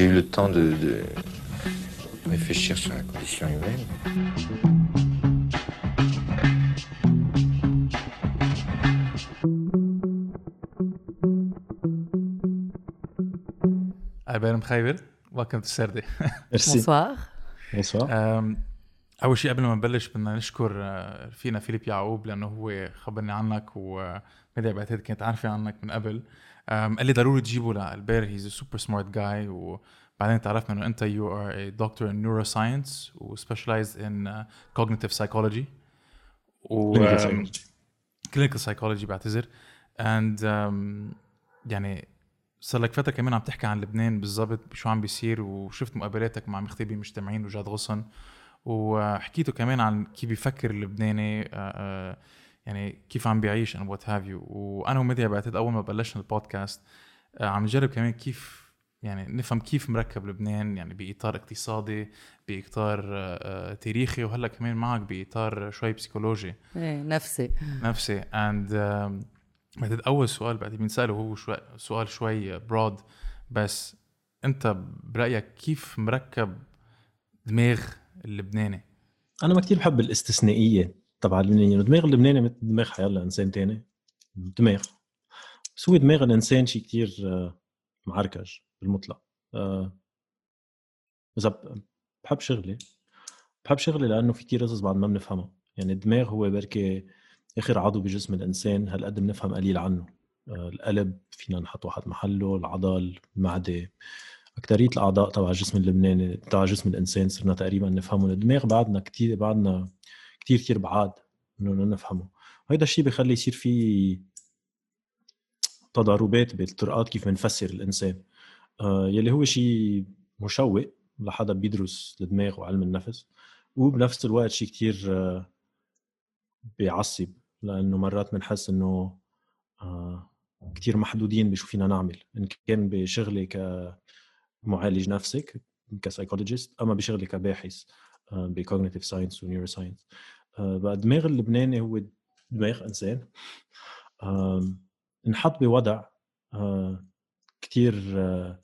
J'ai eu le temps de, de réfléchir sur la condition humaine. Albert مخيبر welcome to Sarde merci bonsoir bonsoir أم، أول شيء قبل ما نبلش بدنا نشكر آه، فينا فيليب يعقوب لأنه هو خبرني عنك وميديا بعتقد كانت عارفه عنك من قبل. قال لي ضروري تجيبه لالبير he's super smart guy وبعدين تعرفنا إنه أنت you are a doctor in neuroscience و specialized in uh, cognitive psychology. و clinical psychology. بعتذر. And um, يعني صار لك فترة كمان عم تحكي عن لبنان بالضبط شو عم بيصير وشفت مقابلاتك مع مغتربين مجتمعين وجاد غصن. وحكيتوا كمان عن كيف بيفكر اللبناني آه، آه، يعني كيف عم بيعيش and what have you. وأنا ومديا بعتقد أول ما بلشنا البودكاست آه، عم نجرب كمان كيف يعني نفهم كيف مركب لبنان يعني بإطار اقتصادي بإطار آه، آه، تاريخي وهلأ كمان معك بإطار شوي psychologique. إيه نفسي. نفسي. and بعتقد أول سؤال بعد بنساله هو شوي سؤال شوي broad بس أنت برأيك كيف مركب دماغ اللبناني؟ أنا ما كتير بحب الاستثنائية. تبع اللبنانيين دماغ اللبناني مثل دماغ حيلا انسان تاني. دماغ. بس هو دماغ الإنسان شيء كتير آه، معركج بالمطلق. آه، اذا ب- بحب شغلي. بحب شغلي لأنه في كتير قصص بعد ما بنفهمها يعني الدماغ هو بركي آخر عضو بجسم الإنسان هالقد بنفهم قليل عنه. آه، القلب فينا نحط واحد محله العضل المعدة. أكترية الأعضاء تبع الجسم اللبناني تبع جسم الإنسان صرنا تقريبا نفهمه الدماغ بعدنا كتير بعدنا كتير كتير بعاد إنه نفهمه. وهيدا الشيء بخلي يصير في تضاربات بالطرقات كيف بنفسر الإنسان. آه يلي هو شيء مشوق لحدا بيدرس الدماغ وعلم النفس وبنفس الوقت شيء كتير آه بيعصب لأنه مرات بنحس إنه آه كتير محدودين بشو فينا نعمل. إن كان بشغلي ك معالج نفسي ك psychologist أما بشغلي كباحث. ب cognitive science و neuroscience بقى الدماغ اللبناني هو دماغ إنسان. انحط بوضع آه، كتير آه،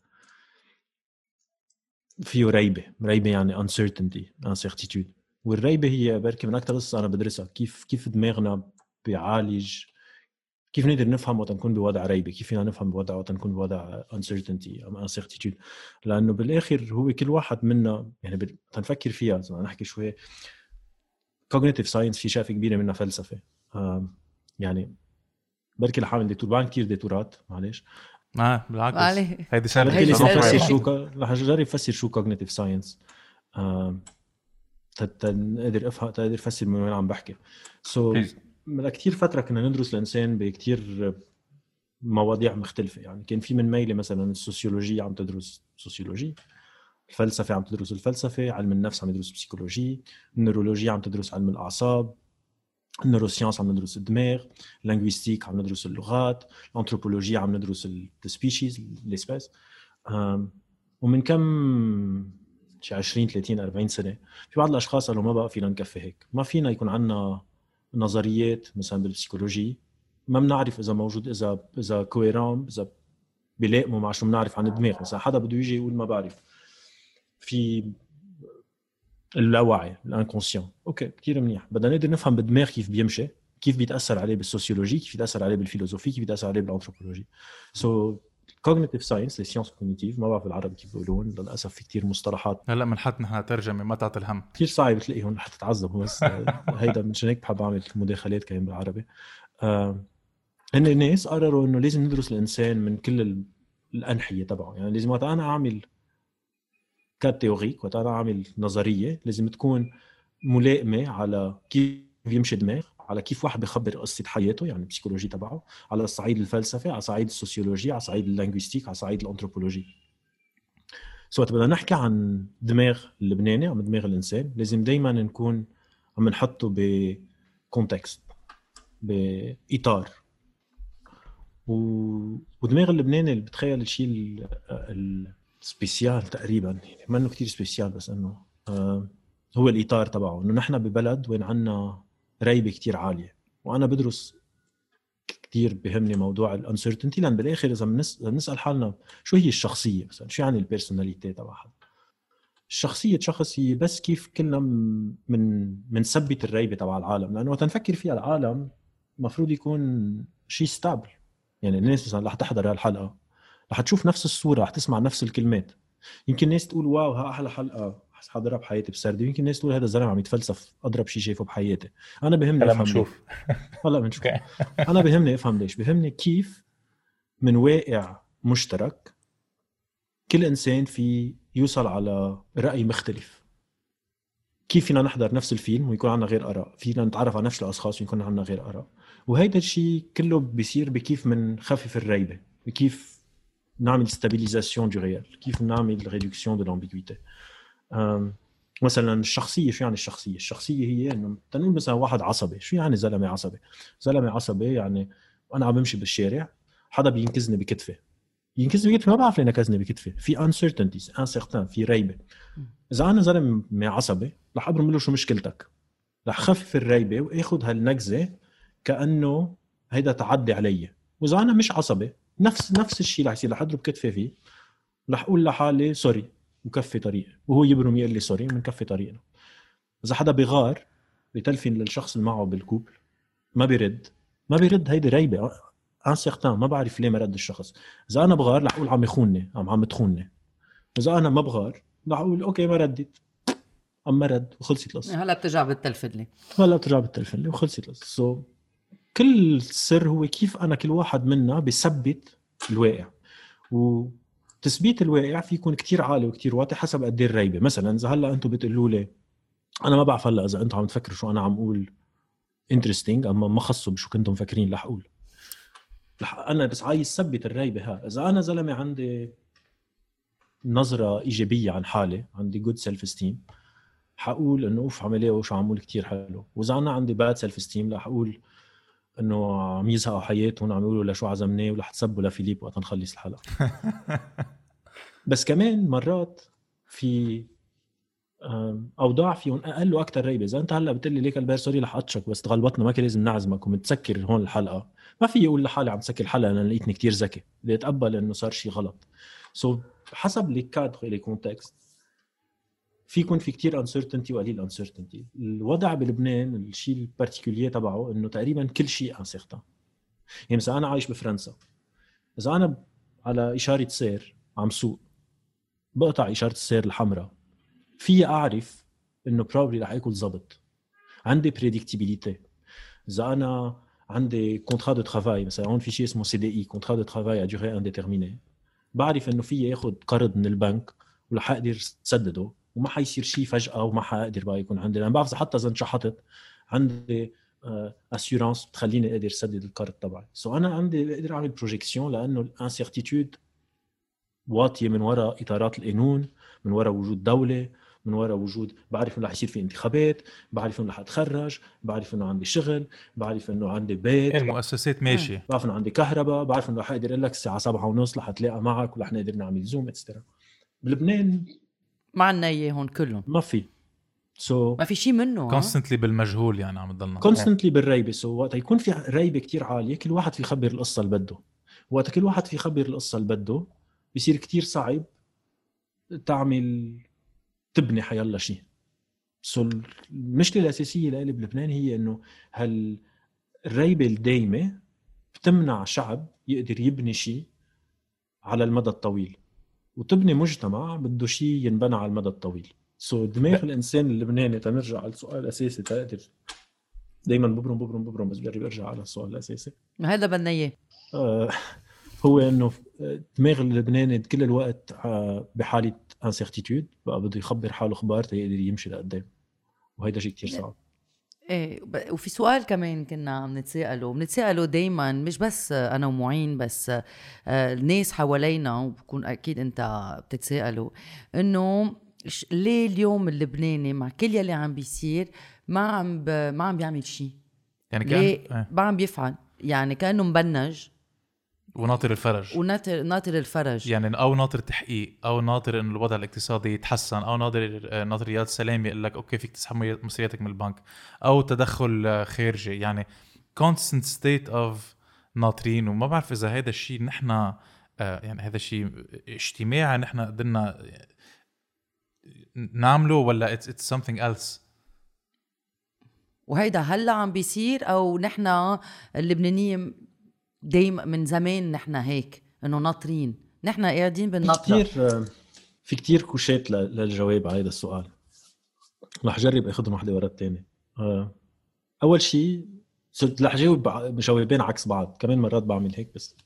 فيه ريبة. ريبة يعني uncertainty uncertitude والريبة هي بركي من أكثر قصص أنا بدرسها. كيف كيف دماغنا بيعالج كيف نقدر نفهم وقت نكون بوضع ريبه كيف فينا نفهم بوضع وقت نكون بوضع uncertainty أو uncertitude لأنه بالآخر هو كل واحد منا يعني بال- تنفكر فيها إذا بدنا نحكي شوي cognitive science في شافه كبيرة منها فلسفة. يعني بركي لحامل ديتور بعمل كثير ديتورات معلش ما بالعكس. هيدي سهلة. سهلة. افسر. شو رح أجرب افسر شو cognitive science. آم، حتى نقدر افهم تقدر أفسر من وين عم بحكي. so. من كثير فترة كنا ندرس الإنسان بكثير مواضيع مختلفة. يعني كان في من ميلة مثلا ال sociologie عم تدرس sociologie الفلسفة عم تدرس الفلسفة علم النفس عم يدرس psychologie ال neurologie عم تدرس علم الأعصاب ال neurosciences عم ندرس الدماغ ال linguistique عم ندرس اللغات الانثروبولوجيا عم ندرس ال species ال espèces ومن كم شي 20 30 40 سنة في بعض الأشخاص قالوا ما بقى فينا نكفي هيك. ما فينا يكون عندنا نظريات مثلا بال psychologie ما بنعرف إذا موجود إذا إذا cohérent إذا بيلائموا مع شو بنعرف عن الدماغ. مثلا حدا بده يجي يقول ما بعرف. في اللاوعي ال inconscient. okay كثير منيح. بدنا نقدر نفهم بالدماغ كيف بيمشي كيف بيتأثر عليه بال sociologie كيف بيتأثر عليه بال philosophie كيف بيتأثر عليه بالانثروبولوجي so cognitive science les sciences cognitives ما بعرف بالعربي كيف بيقولون للأسف في كثير مصطلحات. هلا بنحط نحن ترجمة ما تعطي الهم. كثير صعب تلاقيهم رح تتعذب بس هيدا من هيك بحب أعمل مداخلات كمان بالعربي. آه، هن الناس قرروا إنه لازم ندرس الإنسان من كل ال- الأنحية تبعه. يعني لازم وقت أنا أعمل cadre théorique وقت أنا أعمل نظرية لازم تكون ملائمة على كيف يمشي الدماغ على كيف واحد بيخبر قصة حياته يعني ال psychologie تبعه على الصعيد الفلسفي على صعيد الالسوسيولوجي على صعيد اللينغويستيك على صعيد الأنثروبولوجي. سو وقت بدنا نحكي عن دماغ اللبناني عن دماغ الإنسان لازم دائما نكون عم نحطه بكونتكست باطار و... ودماغ اللبناني اللي بتخيل الشيء ال- ال- السبيسيال تقريبا يعني ما إنه كثير سبيسيال بس إنه آه هو الإطار تبعه. إنه نحن ببلد وين عنا ريبة كثير عالية. وأنا بدرس كثير بهمني موضوع ال uncertainty لأن بالآخر إذا بنسأل حالنا شو هي الشخصية مثلا؟ شو يعني ال personality تبع حدا الشخصية شخص هي بس كيف كلنا من بنثبت الريبة تبع العالم. لأنه وقت نفكر فيها العالم المفروض يكون شيء stable يعني الناس مثلا رح تحضر هالحلقة رح تشوف نفس الصورة رح تسمع نفس الكلمات. يمكن ناس تقول واو ها أحلى حلقة. حضرها بحياتي بسردي يمكن الناس تقول هذا الزلمة عم يتفلسف أضرب شيء شايفه بحياتي. أنا بهمني هلا بنشوف. هلا بنشوف. أنا بهمني أفهم ليش. بهمني كيف من واقع مشترك كل إنسان في يوصل على رأي مختلف. كيف فينا نحضر نفس الفيلم ويكون عندنا غير آراء؟ فينا نتعرف على نفس الأشخاص ويكون عندنا غير آراء. وهيدا الشيء كله بيصير بكيف بنخفف الريبة بكيف نعمل stabilisation du réel كيف نعمل réduction de l'ambiguïté مثلا الشخصية شو يعني الشخصية؟ الشخصية هي إنه تنقول مثلا واحد عصبي، شو يعني زلمة عصبي؟ زلمة عصبي يعني أنا عم بمشي بالشارع حدا بينكزني بكتفي. ينكزني بكتفي؟ ما بعرف ليه نكزني بكتفي. في uncertainties incertain في ريبة. إذا أنا زلمة عصبي رح ابرم له شو مشكلتك. رح خفف الريبة وآخذ هالنكزة كأنه هيدا تعدي علي. وإذا أنا مش عصبي نفس نفس الشيء رح يصير. رح أضرب كتفي فيه. رح أقول لحالي sorry وكفي طريقه وهو يبرم يقول لي sorry ومنكفي طريقنا. إذا حدا بغار بتلفن للشخص اللي معه بال couple ما بيرد. ما بيرد هيدي ريبة. incertain ما بعرف ليه ما رد الشخص. إذا أنا بغار رح أقول عم يخونني عم عم تخونني. إذا أنا ما بغار رح أقول okay ما ردت. اما رد وخلصت القصة. هلا بترجع بتلفن لي. هلا بترجع بتلفن لي وخلصت القصة. so, كل السر هو كيف أنا كل واحد منا بثبت الواقع. و تثبيت الواقع في يكون كتير عالي وكتير واطي حسب قد إيه الريبة. مثلا إذا هلأ أنتم بتقولوا لي أنا ما بعرف هلأ إذا أنتم عم تفكروا شو أنا عم أقول interesting أما ما خصوا بشو كنتم مفكرين رح أقول. أنا بس عايز ثبت الريبة ها. إذا أنا زلمة عندي نظرة إيجابية عن حالي عندي good self esteem حقول إنه أوف عمليه وشو عمول كتير حلو. وإذا أنا عندي bad self esteem رح أقول إنه عم يزهقوا حياتهم عم يقولوا لشو عزمناه ورح تسبوا لفيليب وقت نخلص الحلقة. بس كمان مرات في أوضاع فيهم أقل وأكثر ريبة. إذا أنت هلأ بتقول لي ليك البير sorry رح أطشك بس تغلبطنا ما كان لازم نعزمك ومتسكر هون الحلقة. ما في أقول لحالي عم سكر الحلقة لأن لقيتني كتير ذكي. بدي أتقبل إنه صار شيء غلط. so, حسب les cadres les contextes في يكون في كتير uncertainty وقليل uncertainty الوضع بلبنان الشيء ال particulier تبعه إنه تقريبا كل شيء incertain يعني مثلا أنا عايش بفرنسا إذا أنا على إشارة سير عم سوق بقطع إشارة السير الحمراء في أعرف إنه probably رح آكل زبط. عندي predictability إذا أنا عندي contrat de travail مثلا هون في شيء اسمه CDI contrat de travail à durée indéterminée بعرف إنه في ياخذ قرض من البنك ورح أقدر سدده. وما حيصير شيء فجأة وما حقدر بقى يكون عندي. لأن بعرف حتى إذا انشحطت عندي assurance آه، بتخليني أقدر سدد القرض تبعي. so أنا عندي بقدر أعمل projection لأنه ال incertitude واطية من وراء إطارات القانون من وراء وجود دولة من وراء وجود بعرف إنه رح يصير في انتخابات بعرف إنه رح أتخرج بعرف إنه عندي شغل بعرف إنه عندي بيت. المؤسسات ماشية. بعرف إنه عندي كهرباء بعرف إنه رح أقدر أقول لك الساعة 7 ونص رح اتلاقى معك ورح نقدر نعمل زوم et cetera بلبنان ما عندنا اياهم كلهم. ما في. so ما في شيء منه constantly بالمجهول يعني عم تضلنا. constantly بالريبة. so وقت يكون في ريبة كتير عالية. كل واحد في يخبر القصة اللي بده. وقت كل واحد في يخبر القصة اللي بده. بصير كتير صعب تعمل تبني حيلا شيء. so المشكلة الأساسية لإلي بلبنان هي إنه هال الريبه الدايمة بتمنع شعب يقدر يبني شيء على المدى الطويل. وتبني مجتمع بده شيء ينبنى على المدى الطويل. so, دماغ الإنسان اللبناني تنرجع على السؤال الأساسي تقدر دائما ببرم ببرم ببرم بس بجرب أرجع على السؤال الأساسي. هذا بدنا إياه. آه هو إنه دماغ اللبناني كل الوقت آه، بحالة انسرتيتود بقى بده يخبر حاله أخبار تيقدر يمشي لقدام. وهيدا شيء كثير صعب. إيه وفي سؤال كمان كنا عم نتساءله. بنتساءله دائما مش بس أنا ومعين بس آه، الناس حوالينا وبكون أكيد أنت بتتساءلوا إنه ليه اليوم اللبناني مع كل يلي عم بيصير ما عم ب... ما عم بيعمل شيء يعني كان ليه؟ إيه. ما عم بيفعل. يعني كأنه مبنج. وناطر الفرج. وناطر ناطر الفرج. يعني أو ناطر تحقيق أو ناطر انه الوضع الاقتصادي يتحسن أو ناطر ناطر رياض سلامة يقول لك okay فيك تسحب مصرياتك من البنك. أو تدخل خارجي. يعني constant state of ناطرين. وما بعرف إذا هذا الشيء نحن آه، يعني هذا الشيء اجتماعي نحن قدرنا نعمله ولا it's it's something else وهيدا هلا عم بيصير أو نحن اللبنانيين دايما من زمان نحن هيك إنه ناطرين. نحن قاعدين بالنطره كثير في كتير كوشات للجواب على هذا السؤال. رح اجرب اخذهم وحدة ورا الثانية آه، أول شيء صرت رح جاوب جوابين عكس بعض. كمان مرات بعمل هيك بس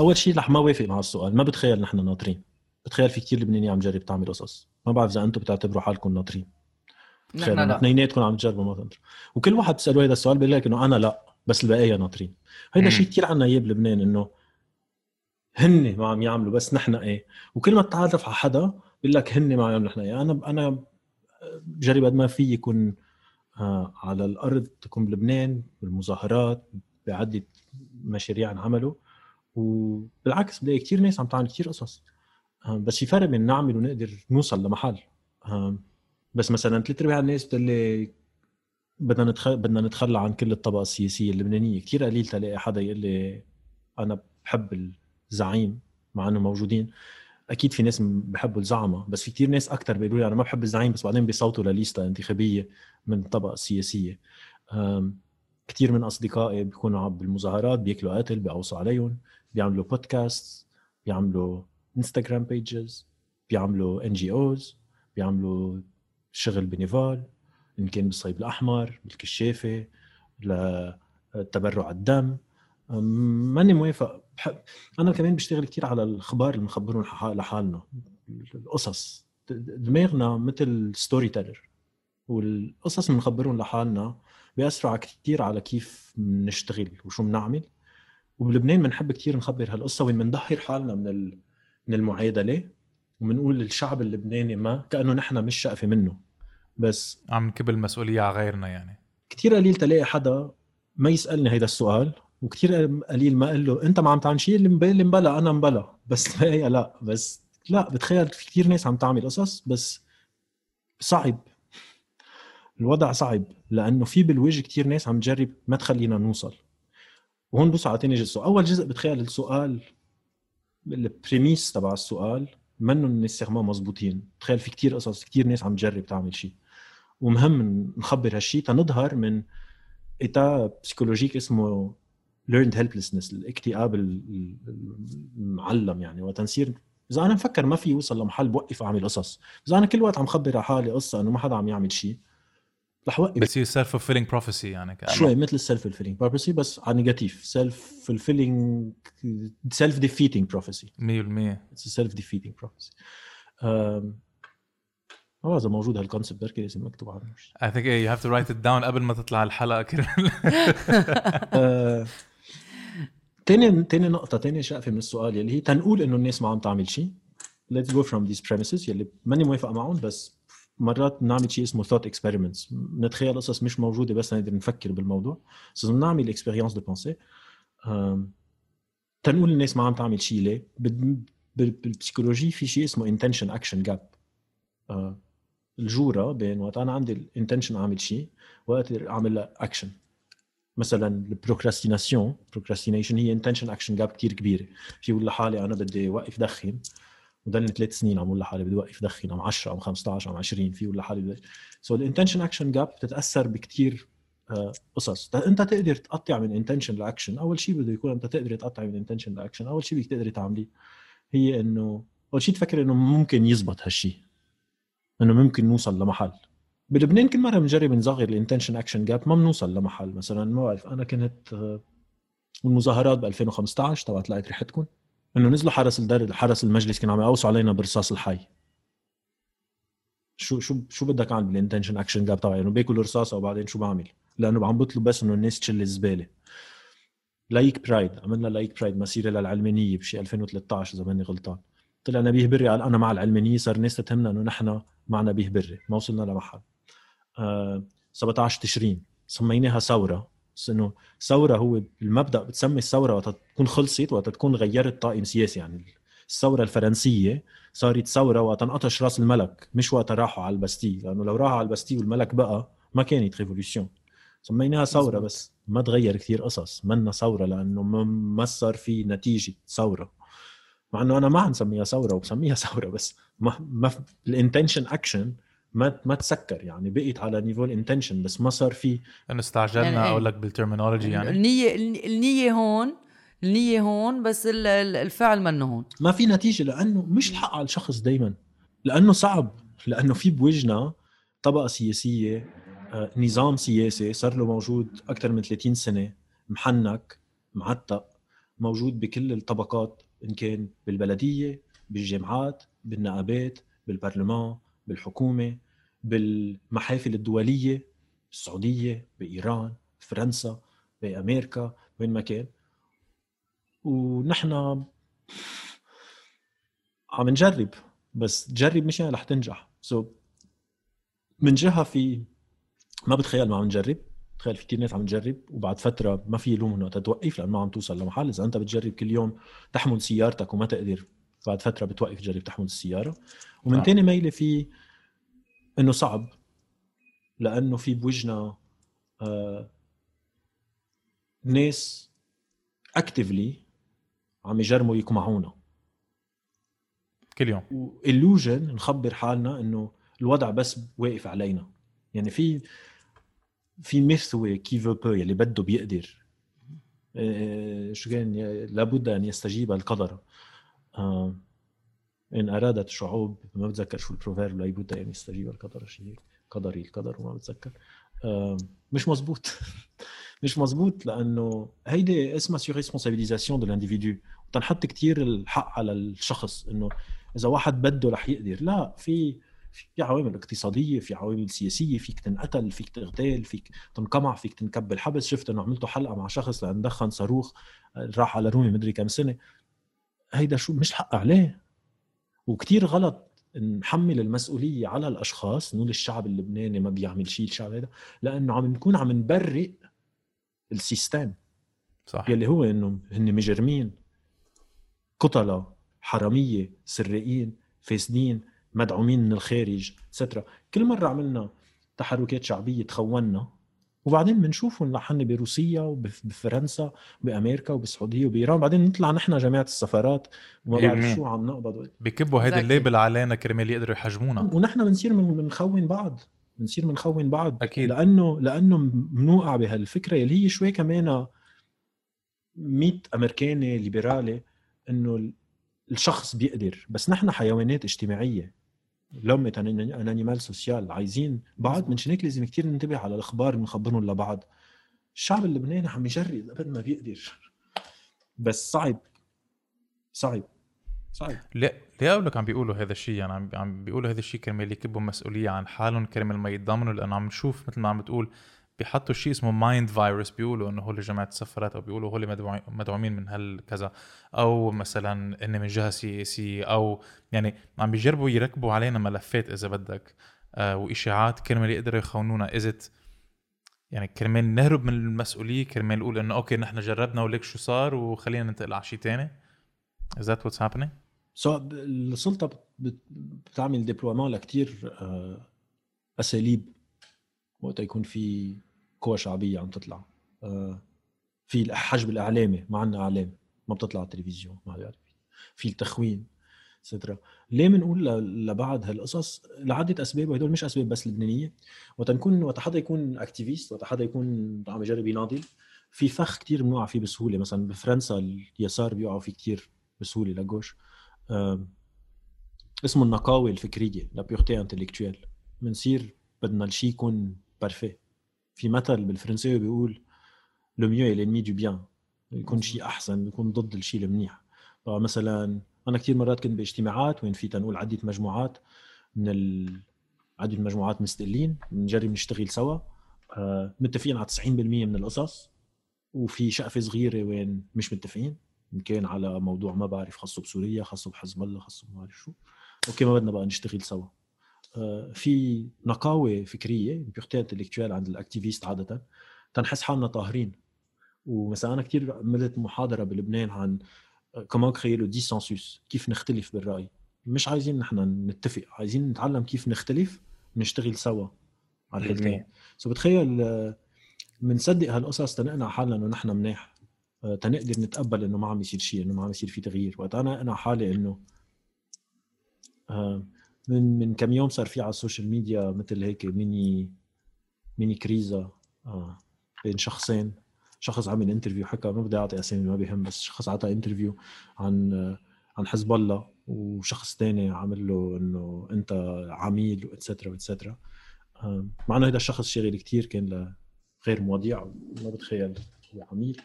أول شيء رح ما وافق مع السؤال. ما بتخيل نحن ناطرين. بتخيل في كتير لبنانيين عم جرب تعمل قصص. ما بعرف إذا أنتم بتعتبروا حالكم ناطرين. نحن لا. اثنيناتكم عم تجربوا ما تنطروا وكل واحد بتساله هذا السؤال بيقول لك إنه أنا لا. بس البقيه ناطرين. هيدا شيء كثير عنا اياه بلبنان إنه هن ما عم يعملوا بس نحن إيه. وكل ما تتعرف على حدا بيقول لك هن ما عم يعملوا. نحن إيه أنا أنا بجرب قد ما في يكون آه، على الأرض تكون بلبنان بالمظاهرات بعدة مشاريع انعملوا وبالعكس بلاقي كثير ناس عم تعمل كثير قصص. آه، بس في فرق بين نعمل ونقدر نوصل لمحل. آه، بس مثلا ثلاث أرباع الناس بتقول لي بدنا نتخ... بدنا نتخلى عن كل الطبقة السياسية اللبنانية. كثير قليل تلاقي حدا يقول لي أنا بحب الزعيم مع إنه موجودين. أكيد في ناس بحبوا الزعمة بس في كثير ناس أكثر بيقولوا لي أنا ما بحب الزعيم بس بعدين بيصوتوا لليستا انتخابيه من الطبقة السياسية. كثير من أصدقائي بيكونوا بالمظاهرات بياكلوا قتل بيقوصوا عليهم بيعملوا بودكاست بيعملوا Instagram pages بيعملوا NGOs بيعملوا شغل bénévole. ان كان بالصليب الاحمر بالكشافه لتبرع الدم. ماني موافق. بحب أنا كمان بشتغل كثير على الاخبار اللي بنخبرهم لحالنا. القصص. دماغنا مثل storyteller والقصص اللي بنخبرهم لحالنا بيأثروا كثير على كيف بنشتغل وشو بنعمل. وبلبنان بنحب كثير نخبر هالقصة وين بنضحي حالنا من من المعادله وبنقول للشعب اللبناني ما كأنه نحن مش شقفة منه. بس عم نكب المسؤوليه على غيرنا يعني. كثير قليل تلاقي حدا ما يسألني هيدا السؤال وكثير قليل ما أقول له أنت ما عم تعمل شيء اللي مبلا؟ أنا مبلا. بس هي لا بس لا بتخيل في كثير ناس عم تعمل قصص بس صعب. الوضع صعب لأنه في بالوجه كثير ناس عم تجرب ما تخلينا نوصل. وهون بوصل على ثاني جزء. أول جزء بتخيل السؤال ال premise تبع السؤال منهم nécessairement مزبوطين تخيل في كتير قصص كتير ناس عم تجرب تعمل شيء ومهم نخبر هالشيء تنظهر من état psychologique اسمه learned helplessness الاكتئاب المعلم يعني. وتنصير إذا أنا مفكر ما في يوصل لمحل بوقف أعمل قصص. إذا أنا كل وقت عم خبر على حالي قصة إنه ما حدا عم يعمل شيء رح وقف. بس هي self-fulfilling prophecy يعني كأنه. شوي مثل ال self-fulfilling prophecy بس على negative self-fulfilling self-defeating prophecy 100% it's self-defeating prophecy آه إذا موجود هال concept بركي لازم مكتوب عنه I think you have to write it down قبل ما تطلع الحلقة تاني تاني نقطة تاني شقفة من السؤال يلي هي تنقول إنه الناس ما عم تعمل شيء let's go from these premises يلي ماني موافق معهم بس مرات بنعمل شيء اسمه thought experiments. بنتخيل قصص مش موجودة بس نقدر نفكر بالموضوع. بس بنعمل expérience de pensée تنقول الناس ما عم تعمل شيء ليه؟ بال psychology في شيء اسمه intention action gap. آه، الجورة بين وقت أنا عندي ال intention أعمل شيء وقت أعمل اكشن مثلا ال procrastination procrastination هي intention action gap كثير كبيرة. في بقول لحالي أنا بدي اوقف دخن وضلني ثلاث سنين عم بقول لحالي بدي اوقف دخن عم 10 عم 15 عم 20 في بقول لحالي بدي. so ال intention action gap بتتأثر بكثير آه، قصص. أنت تقدر تقطع من intention ل action أول شيء بده يكون أنت تقدر تقطع من intention ل action أول شيء بدك تقدري تعمليه هي إنه أول شيء تفكر إنه ممكن يزبط هالشيء. إنه ممكن نوصل لمحل. بلبنان كل مره بنجرب نصغر ال intention action gap ما بنوصل لمحل. مثلا ما بعرف أنا كنت آه، المظاهرات ب 2015 تبعت طلعت ريحتكم. إنه نزلوا حرس الدار حرس المجلس كانوا عم يقوصوا علينا برصاص الحي. شو شو شو بدك أعمل بال intention action gap تبعي؟ إنه باكل رصاصه وبعدين شو بعمل؟ لأنه عم بطلب بس إنه الناس تشيل الزبالة. Laïque Pride عملنا Laïque Pride مسيرة للعلمانية بشي 2013 إذا ماني غلطان. طلع نبيه بري قال أنا مع العلمانيه صار الناس تتهمنا إنه نحن مع نبيه بري ما وصلنا لمحل آه 17 تشرين سميناها ثورة. بس إنه ثورة هو المبدأ بتسمي الثورة وقت تكون خلصت وقت تكون غيرت طاقم سياسي يعني الثورة الفرنسية صارت ثورة وقت انقطش راس الملك مش وقت راحوا على ال Bastille لأنه لو راحوا على ال Bastille والملك بقى ما كانت revolution سميناها ثورة. بس ما تغير كثير قصص. منا ثورة لأنه ما ما صار في نتيجة ثورة. مع إنه أنا ما عم سميها ثورة وبسميها ثورة بس ما ما ال intention action ما ما تسكر يعني بقيت على niveau ال intention بس ما صار في إنه استعجلنا يعني إيه. أقول لك بال terminology يعني. النية النية هون النية هون بس ال- ال- الفعل منه هون. ما في نتيجة لأنه مش الحق على الشخص دائما لأنه صعب لأنه في بوجهنا طبقة سياسية آه، نظام سياسي صار له موجود أكثر من 30 سنة محنك معتق موجود بكل الطبقات. إن كان بالبلدية بالجامعات بالنقابات بالبرلمان بالحكومة بالمحافل الدولية بالسعوديه بإيران فرنسا بأمريكا وين ما كان. ونحن عم نجرب بس تجرب مش يعني رح تنجح. سو so, من جهة في ما بتخيل ما عم نجرب. تخيل في كثير ناس عم تجرب وبعد فترة ما في يلومهم وقت توقف لأنه ما عم توصل لمحل. إذا أنت بتجرب كل يوم تحمل سيارتك وما تقدر بعد فترة بتوقف تجرب تحمل السيارة. ومن صح. تاني ميلة في إنه صعب لأنه في بوجهنا آه ناس اكتفلي عم يجرموا يقمعونا كل يوم. والوجن نخبر حالنا إنه الوضع بس واقف علينا. يعني في في mythe هو qui veut peut يلي بده بيقدر. آه، شو كان لابد أن يستجيب القدر. آه، إن أرادت الشعوب ما بتذكر شو ال proverbe لابد أن يستجيب القدر شيء قدري القدر وما بتذكر. آه، مش مزبوط. مش مزبوط لأنه هيدي اسمها sur-responsabilisation de l'individu تنحط كتير الحق على الشخص إنه إذا واحد بده رح يقدر. لا في في عوامل اقتصادية في عوامل سياسية فيك تنقتل فيك تغتال فيك تنقمع فيك تنكب بالحبس شفت أنه عملتوا حلقة مع شخص لأن دخن صاروخ راح على رومي مدري كم سنة. هيدا شو مش الحق عليه. وكتير غلط نحمل المسؤولية على الأشخاص نقول الشعب اللبناني ما بيعمل شيء الشعب هذا لأنه عم نكون عم نبرئ السيستم. صح. يلي هو إنه هن مجرمين قتلة حرامية سرقين فاسدين. مدعومين من الخارج سترا كل مرة عملنا تحركات شعبية تخونا وبعدين بنشوفهم لحن بروسيا وبفرنسا وبامريكا وبالسعودية وبإيران بعدين نطلع نحن جماعة السفارات. وما بعرف. شو عم نقبض. بكبوا هيدا. الليبل علينا كرمال يقدروا يحجمونا. ونحن بنصير من- بنخون بعض. بنصير بنخون بعض. أكيد. لأنه لأنه بنوقع بهالفكرة اللي هي شوي كمان 100 امريكاني ليبرالي إنه ال- الشخص بيقدر. بس نحن حيوانات اجتماعية. l'homme est un animal social عايزين بعض من هيك لازم كثير ننتبه على الأخبار اللي بنخبرهم لبعض. الشعب اللبناني عم يجرب قد ما بيقدر. بس صعب. صعب. صعب. ليه ليه أقول لك عم بيقولوا هذا الشيء؟ يعني عم عم بيقولوا هذا الشيء كرمال يكبوا مسؤولية عن حالهم كرمال ما يتضامنوا لأنه عم نشوف مثل ما عم بتقول بيحطوا شيء اسمه mind virus بيقولوا إنه هول جماعة السفارات أو بيقولوا هول مدعومين- من هالكذا. أو مثلا إني من جهة سياسيه أو يعني عم بيجربوا يركبوا علينا ملفات إذا بدك. آه وإشاعات كرمال يقدروا يخونونا. is that يعني كرمال نهرب من المسؤولية؟ كرمال نقول إنه okay نحن جربنا وليك شو صار وخلينا ننتقل على شيء ثاني Is that what's happening؟ so السلطة بت- بت- بتعمل déploiement لكتير آه، أساليب. وقت يكون في قوى شعبية عم تطلع. آه، في الحجب الإعلامي ما عندنا إعلام ما بتطلع على التلفزيون ما بيعرف في التخوين سترا ليه بنقول لبعض هالقصص؟ لعدة أسباب وهدول مش أسباب بس لبنانية. وقت نكون وقت حدا يكون أكتيفيست وقت حدا يكون عم يجرب يناضل في فخ كتير بنوقع فيه بسهولة. مثلا بفرنسا اليسار بيوقعوا فيه كتير بسهولة لجوش. آم، اسمه النقاوه الفكرية la pureté intellectuelle بنصير بدنا الشيء يكون parfait في مثل بالفرنسيه بيقول le mieux l'ennemi du bien. يكون شيء احسن يكون ضد الشيء المنيح طبعا مثلا أنا كثير مرات كنت باجتماعات وين في تنقول عده مجموعات من ال... عده مجموعات مستقلين بنجرب نشتغل سوا متفقين على 90% من القصص وفي شقفه صغيره وين مش متفقين ان كان على موضوع ما بعرف خاصه بسوريا خاصه بحزب الله خاصه ما بعرف شو okay ما بدنا بقى نشتغل سوا في نقاوة فكرية pureté intellectuelle عند ال activists عادة. تنحس حالنا طاهرين. ومثلا أنا كثير عملت محاضرة بلبنان عن كمان créer le dissensus كيف نختلف بالرأي. مش عايزين نحن نتفق عايزين نتعلم كيف نختلف نشتغل سوا على الحلتين. so بتخيل آه، بنصدق هالقصص تنقنع حالنا إنه نحن منيح. آه، تنقدر نتقبل إنه ما عم يصير شيء إنه ما عم يصير في تغيير. وقت أنا أنا حالي إنه آه، من من كم يوم صار في على ال social media مثل هيك mini mini crise آه، بين شخصين. شخص عمل interview حكى ما بدي أعطي أسامي ما بيهم بس شخص اعطى interview عن عن حزب الله وشخص تاني عمل له إنه أنت عميل et cetera et cetera مع إنه هذا الشخص شغل كتير كان لغير مواضيع ما بتخيل هو عميل.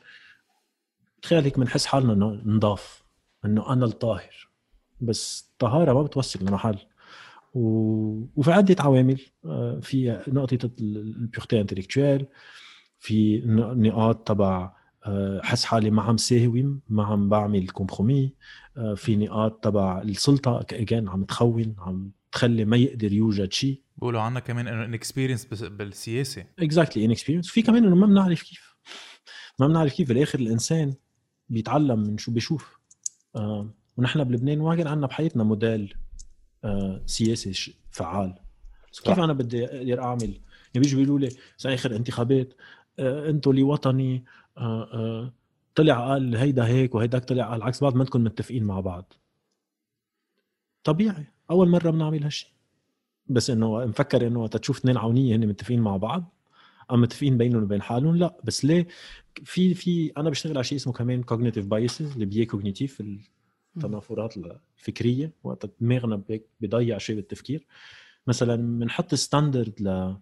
تخيل هيك بنحس حالنا إنه نضاف إنه أنا الطاهر. بس الطهاره ما بتوصل لمحل. وفي عده عوامل آه، في نقطة ال pureté intellectuelle في نقاط تبع آه، حس حالي ما عم ساوم ما عم بعمل compromis آه، في نقاط تبع السلطة again عم تخون عم تخلي ما يقدر يوجد شيء. بيقولوا عنا كمان إنه inexperience بالسياسة. exactly inexperience في كمان إنه ما بنعرف كيف. ما بنعرف كيف. بالآخر الإنسان بيتعلم من شو بيشوف. ونحن بلبنان ما كان عندنا بحياتنا موديل سياسي فعال. كيف أنا بدي أقدر اعمل يعني بيجوا بيقولوا لي اخر انتخابات آه أنتم لي وطني آه آه طلع قال هيدا هيك وهيداك طلع قال عكس بعض ما انكم متفقين مع بعض. طبيعي. أول مرة بنعمل هالشيء بس إنه مفكر إنه وقت تشوف اثنين عونية هن متفقين مع بعض. أم متفقين بينهم وبين حالهم؟ لا. بس ليه؟ في في أنا بشتغل على شيء اسمه كمان cognitive biases les biais cognitifs التنافرات الفكريه وقت دماغنا بيضيع شيء بالتفكير. مثلا بنحط standard ل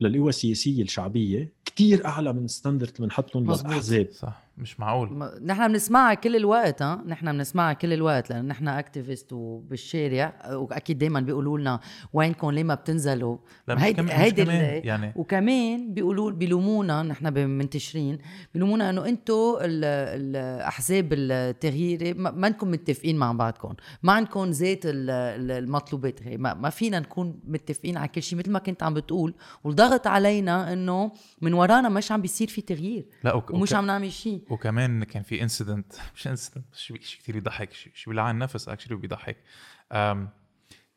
للقوى السياسيه الشعبية كتير أعلى من standard اللي بنحطهم للأحزاب. صح. مش معقول. م... نحن بنسمعها كل الوقت ها؟ نحن بنسمعها كل الوقت لأنه نحن اكتيفيست وبالشارع وأكيد دائما بيقولوا لنا وينكم ليه ما بتنزلوا؟ هيدي هيدي يعني وكمان بيقولوا بيلومونا نحن منتشرين بيلومونا إنه أنتم الاحزاب التغييري ما أنكم متفقين مع بعضكم ما عندكم ذات المطلوبات. هي ما فينا نكون متفقين على كل شيء مثل ما كنت عم بتقول والضغط علينا إنه من ورانا مش عم بيصير في تغيير لا وك... ومش عم نعمل شيء. وكمان كان في incident مش incident شيء كثير يضحك. شيء بيلعن نفس actually وبيضحك.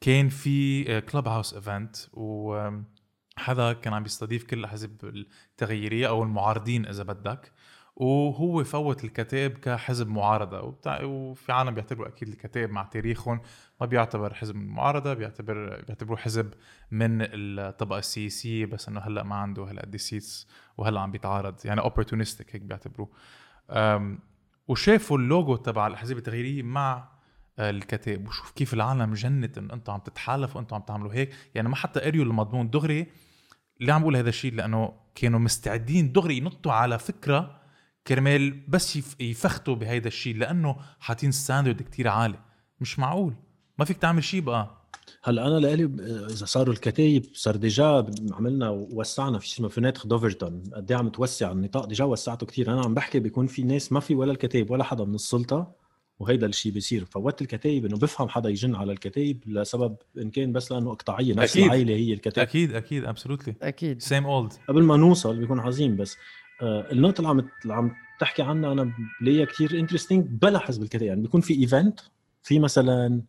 كان في Clubhouse event وحدا كان عم بيستضيف كل الاحزاب التغييرية أو المعارضين إذا بدك. وهو فوت الكتاب كحزب معارضة. وبتاع وفي عالم بيعتبروا أكيد الكتاب مع تاريخهم. ما بيعتبر حزب من المعارضة بيعتبر بيعتبروه حزب من الطبقة السياسية بس إنه هلأ ما عنده هالقد seats وهلأ عم بيتعارض. يعني opportunistic هيك بيعتبروه. وشافوا اللوجو تبع الأحزاب التغييرية مع آه، الكتاب وشوف كيف العالم جنت انه أنتم عم تتحالفوا أنتم عم تعملوا هيك. يعني ما حتى قريوا المضمون. دغري ليه عم بقول هذا الشيء لأنه كانوا مستعدين دغري ينطوا على فكرة كرمال بس يفختوا بهيدا الشيء لأنه حاطين standard كتير عالي. مش معقول. ما فيك تعمل شيء بقى. هلا أنا لإلي إذا صاروا الكتايب صار déjà عملنا ووسعنا في شيء اسمه fenêtre d'Overton. قد إيه عم توسع النطاق؟ déjà وسعته كثير أنا عم بحكي بيكون في ناس ما في ولا الكتايب ولا حدا من السلطة وهيدا الشيء بيصير. فوت الكتايب إنه بفهم حدا يجن على الكتايب لسبب إن كان بس لأنه إقطاعية. نفس أكيد. العائله هي الكتايب أكيد أكيد absolutely أكيد. same old قبل ما نوصل بيكون عظيم بس آه النقطة اللي عم اللي عم تحكي عنها أنا ليا كثير interesting بلا حزب الكتايب يعني بيكون في event في مثلا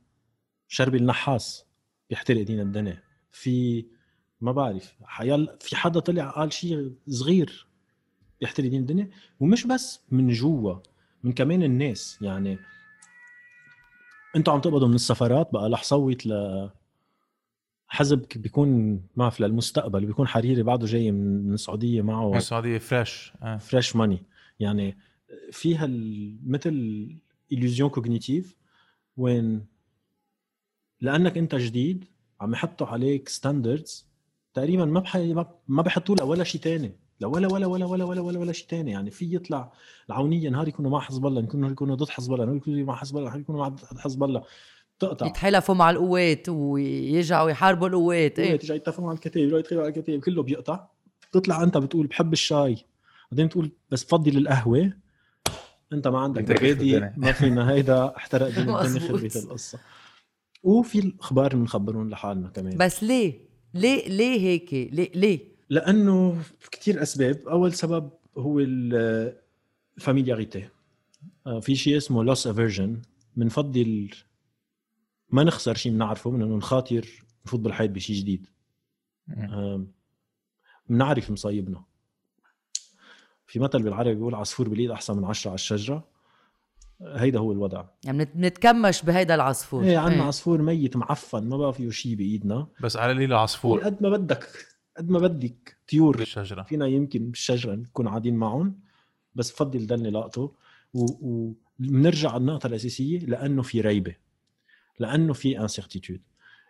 شربي النحاس بيحترق دين الدنيا. في ما بعرف حيال في حدا طلع قال شيء صغير بيحترق دين الدنيا. ومش بس من جوا من كمان الناس. يعني أنتوا عم تقبضوا من السفرات بقى رح صوت ل حزب بيكون ما في للمستقبل بيكون حريري بعده جاي من السعوديه معه من السعوديه فريش آه. فريش ماني يعني فيها مثل illusion كوجنيتيف وين لأنك أنت جديد عم يحطوا عليك ستاندردز تقريبا ما بحي ما بحطوا لها ولا شيء ثاني لا ولا ولا ولا ولا ولا ولا ولا شيء ثاني يعني في يطلع العونية نهار يكونوا مع حزب الله يكونوا يكونوا ضد حزب الله يكونوا مع حزب الله يكونوا مع حزب الله. تقطع. يتحالفوا مع القوات ويرجعوا يحاربوا القوات إيه. يرجعوا يتفقوا مع الكتائب يرجعوا يتخيلوا على الكتائب كله بيقطع. تطلع أنت بتقول بحب الشاي بعدين تقول بس بفضل القهوه أنت ما عندك ما فينا هيدا احترق الدنيا خربت القصة. وفي الأخبار اللي بنخبرهم لحالنا كمان. بس ليه؟ ليه ليه هيك؟ ليه ليه؟ لأنه كثير أسباب، أول سبب هو ال familiarity. آه، في شيء اسمه loss aversion بنفضل ما نخسر شيء بنعرفه من إنه نخاطر نفوت بالحيط بشيء جديد. بنعرف مصايبنا. في مثل بالعربي بيقول عصفور بالايد أحسن من عشرة على الشجرة. هيدا هو الوضع. يعني بنت- بنتكمش بهيدا العصفور. إيه عندنا إيه. عصفور ميت معفن ما بقى فيه شيء بإيدنا. بس على قليل عصفور. قد ما بدك قد ما بدك طيور. بالشجرة. فينا يمكن بالشجرة نكون قاعدين معهم بس بفضل ضلني لاقطه و- وبنرجع على النقطة الأساسية لأنه في ريبة. لأنه في incertitude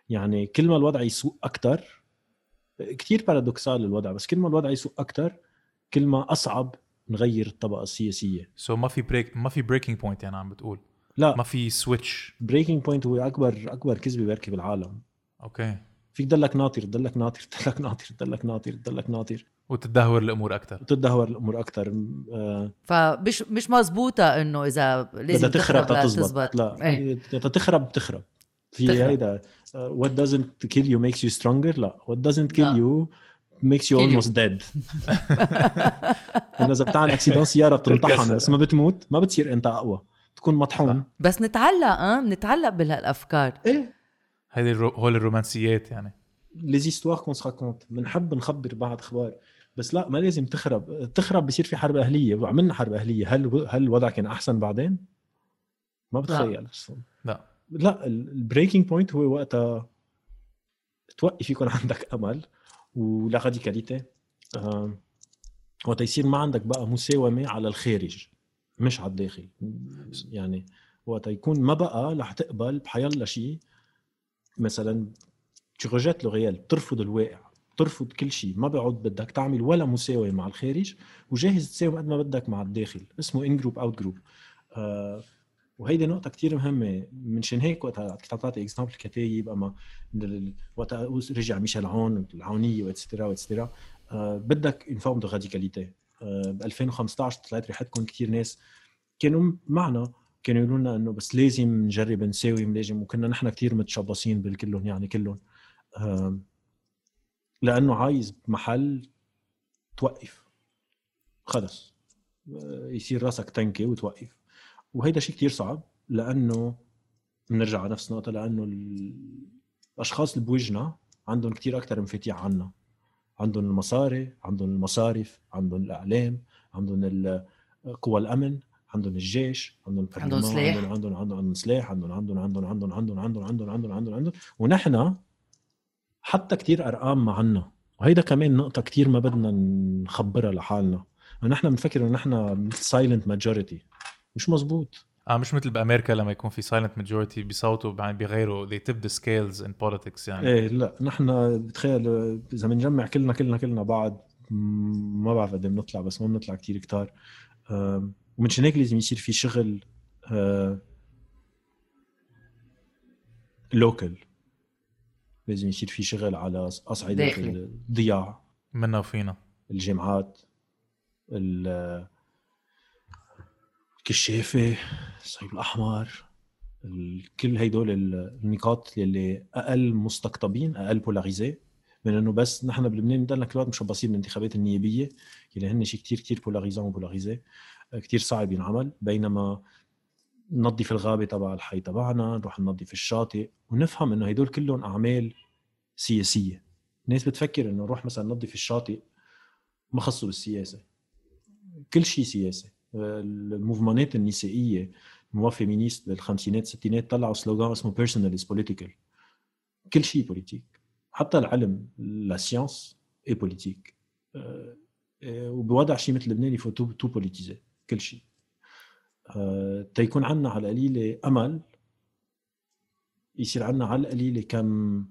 يعني كل ما الوضع يسوء أكثر كثير paradoxal الوضع بس كل ما الوضع يسوء أكثر كل ما أصعب نغير الطبقة السياسية. so ما في break ما في breaking point يعني عم بتقول. لا. ما في switch breaking point هو اكبر أكبر كذبة بركي بالعالم. أوكي فيك تضلك ناطر تضلك ناطر تضلك ناطر تضلك ناطر تضلك ناطر. وتتدهور الأمور أكثر وتدهور الأمور أكثر آه. فمش مش مزبوطة إنه إذا لازم تخرب لا تتزبط لا. إيه. بدها تخرب بتخرب في تخرب. هيدا uh, what doesn't kill you makes you stronger لا. What doesn't kill لا. you makes you Kill you. almost dead. إنه إذا بتعمل accident سيارة بتنطحن. بس ما بتموت ما بتصير أنت أقوى. تكون مطحون. بس نتعلق آه نتعلق بهالافكار إيه. هيدي الرو... هول الرومانسيات يعني. les histoires qu'on se raconte بنحب نخبر بعض أخبار. بس لا ما لازم تخرب. تخرب بصير في حرب أهلية. وعملنا حرب أهلية. هل هل الوضع كان أحسن بعدين؟ ما بتخيل. أصلا لا لا ال breaking point هو وقتها توقف يكون عندك أمل. ولا radicalité آه، وقتها يصير ما عندك بقى مساومة على الخارج مش على الداخل. يعني وقتها يكون ما بقى رح تقبل بحيلا شيء. مثلا tu rejettes le réel بترفض الواقع بترفض كل شيء ما بيعود بدك تعمل ولا مساومة مع الخارج وجاهز تساوم قد ما بدك مع الداخل. اسمه in-group out-group وهيدي نقطة كتير مهمة. منشان هيك وقتها كنت تعطي example كتايب اما وقتها رجع ميشيل عون العونية واتسترا واتسترا آه بدك une forme de radicalité ب 2015 طلعت ريحتكم كتير ناس كانوا معنا كانوا يقولوا لنا إنه بس لازم نجرب نساوم لازم وكنا نحن كتير متشبصين بالكلهم يعني كلهم. لأنه عايز محل توقف. خلص. آه، يصير راسك تنكي وتوقف. وهيدا شيء كتير صعب لأنه بنرجع على نفس النقطه لأنه ال- الاشخاص اللي بوجهنا عندهم كتير أكثر انفتاح عنا عندهم المصاري عندهم المصارف عندهم الاعلام عندهم قوى الامن عندهم الجيش عندهم عندهم سلاح. عندهم عندهم عندهم عندهم سلاح عندهم عندهم عندهم عندهم عندهم عندهم عندهم عندهم عندهم عندهم ونحن حتى كتير ارقام معنا وهيدا كمان نقطه كتير ما بدنا نخبرها لحالنا نحن بنفكر انه نحن silent majority مش مزبوط آه مش مثل بأمريكا لما يكون في silent majority بيصوتوا يعني بيغيروا they tip the scales in politics يعني. إيه لا نحن بتخيل إذا بنجمع كلنا كلنا كلنا بعض ما بعرف قد إيه بنطلع بس ما بنطلع كتير كتار. ومنشان هيك لازم يصير في شغل local لازم يصير في شغل على أصعدة. الضياع. منا وفينا الجامعات ال- الكشافة الصليب الأحمر ال- كل هيدول ال- النقاط يلي أقل مستقطبين أقل polarisés من إنه بس نحن بلبنان بضلنا كل وقت مشبصين بالانتخابات النيابية يلي هن شيء كثير كثير polarisant و polarisé كثير صعب ينعمل بينما ننظف الغابة تبع الحي تبعنا نروح ننظف الشاطئ ونفهم إنه هدول كلهم أعمال سياسية. الناس بتفكر إنه نروح مثلا ننظف الشاطئ ما خصه بالسياسة. كل شيء سياسة. ال mouvement ات النسائية ال mouvements féministes بالخمسينات الستينات طلعوا slogan اسمه personal is political كل شيء politique حتى العلم la science est politique وبوضع شيء مثل لبنان يفوت tout, politisé كل شيء. أه تيكون عنا على القليلة أمل. يصير عنا على القليلة كم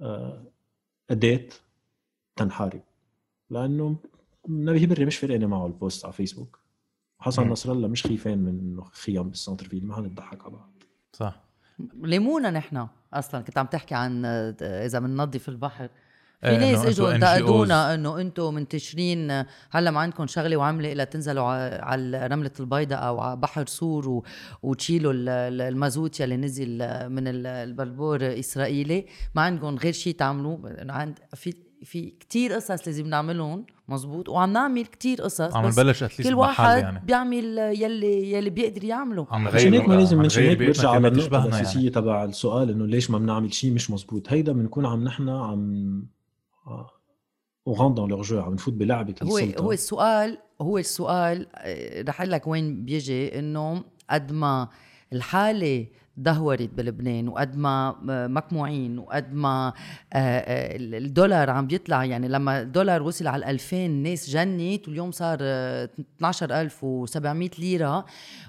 أه أداة تنحارب. لأنه نبيه بري مش فرقانه معه ال post على فيسبوك حسن. نصر الله مش خيفان من إنه خيام بال centre-ville ما نضحك على بعض. صح. ليمونا نحن أصلا كنت عم تحكي عن آه، إذا بننظف البحر. في إيه، ناس إنه إجوا أنتوا انتقدونا إنه أنتم منتشرين آه، هلأ ما عندكم شغلة وعملة إلا تنزلوا على رملة البيضاء أو على بحر سور و... وتشيلوا ال- ال- المازوت يلي نزل آه، من ال- البلبور إسرائيلي. ما عندكم غير شيء تعملوه؟ عند في في كتير قصص لازم نعملهم مزبوط وعم نعمل كتير قصص عم نبلش at least كل واحد يعني. بيعمل يلي يلي بيقدر يعمله. عم مشان هيك ما لازم نغير هيك بيئتنا برجع على تشبهنا الأساسية يعني. تبع السؤال إنه ليش ما بنعمل شيء مش مزبوط هيدا بنكون عم نحن عم آه، on est dans leur jeu عم نفوت بلعبة هو السلطة. هو السؤال هو السؤال آه، رح أقول لك وين بيجي إنه قد ما الحالة دهورت بلبنان وقد ما آه، مقموعين وقد ما آه، آه، الدولار عم بيطلع. يعني لما الدولار وصل على 2000 الناس جنت واليوم صار آه، 12700 ليرة.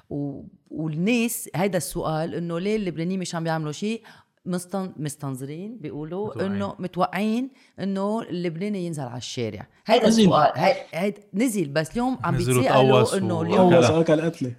و- والناس هيدا السؤال إنه ليه اللبنانيين مش عم بيعملوا شيء؟ مستن... مستنظرين بيقولوا. إنه متوقعين إنه اللبناني ينزل على الشارع. هيدا. السؤال. هي... هيدا نزل بس اليوم عم بيتسألوا إنه اليوم اكل قتلة.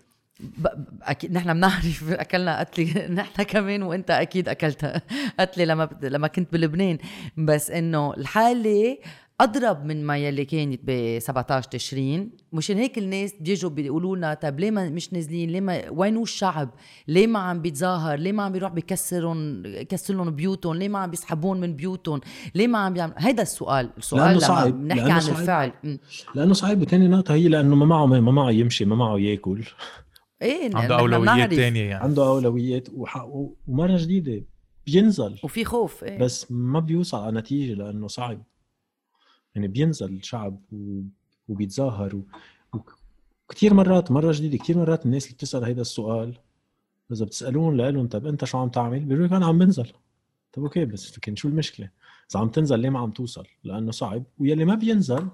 أكيد نحن بنعرف أكلنا قتله نحن كمان وإنت أكيد أكلت قتله لما بت- لما كنت بلبنان. بس إنه الحالة أضرب من ما يلي كانت ب 17 تشرين. مشان هيك الناس بيجوا بيقولوا لنا طب ليه ما مش نازلين؟ ليه ما وينو الشعب؟ ليه ما عم بيتظاهر؟ ليه ما عم بيروح بيكسرهم يكسر لهم بيوتهم؟ ليه ما عم بيسحبون من بيوتهم؟ ليه ما عم بيعمل هيدا السؤال السؤال لأنه لما صعب. بنحكي لأنه عن صعب. الفعل. لأنه صعب. وتاني نقطة هي لأنه ما معه ما معه يمشي ما معه ياكل. إيه عنده أولويات. تانية يعني. عنده أولويات وح... ومرة جديدة بينزل. وفي خوف إيه. بس ما بيوصل على نتيجة لأنه صعب. يعني بينزل الشعب. وبيتظاهر و... وكثير مرات مرة جديدة كثير مرات الناس اللي بتسأل هيدا السؤال إذا بتسألون لهم طب أنت شو عم تعمل؟ بيقولوا لك أنا عم بنزل. طب okay بس لكن شو المشكلة؟ إذا عم تنزل ليه ما عم توصل؟ لأنه صعب. ويلي ما بينزل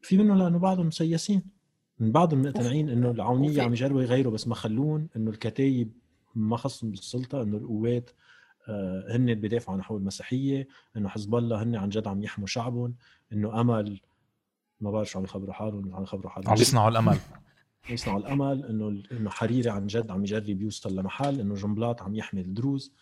في منه لأنه بعضهم مسيسين من بعضهم مقتنعين إنه العونية عم يجربوا يغيروا بس ما خلون إنه الكتايب ما خصهم بالسلطة إنه القوات آه، هن بيدافعوا عن حقوق المسيحية إنه حزب الله هن عن جد عم يحموا شعبهم إنه أمل ما بعرف شو عم يخبروا حالهم عم يخبروا حالهم. عم يصنعوا الأمل. يصنعوا الأمل إنه إنه حريري عن جد عم يجرب يوصل لمحل إنه جنبلاط عم يحمي الدروز.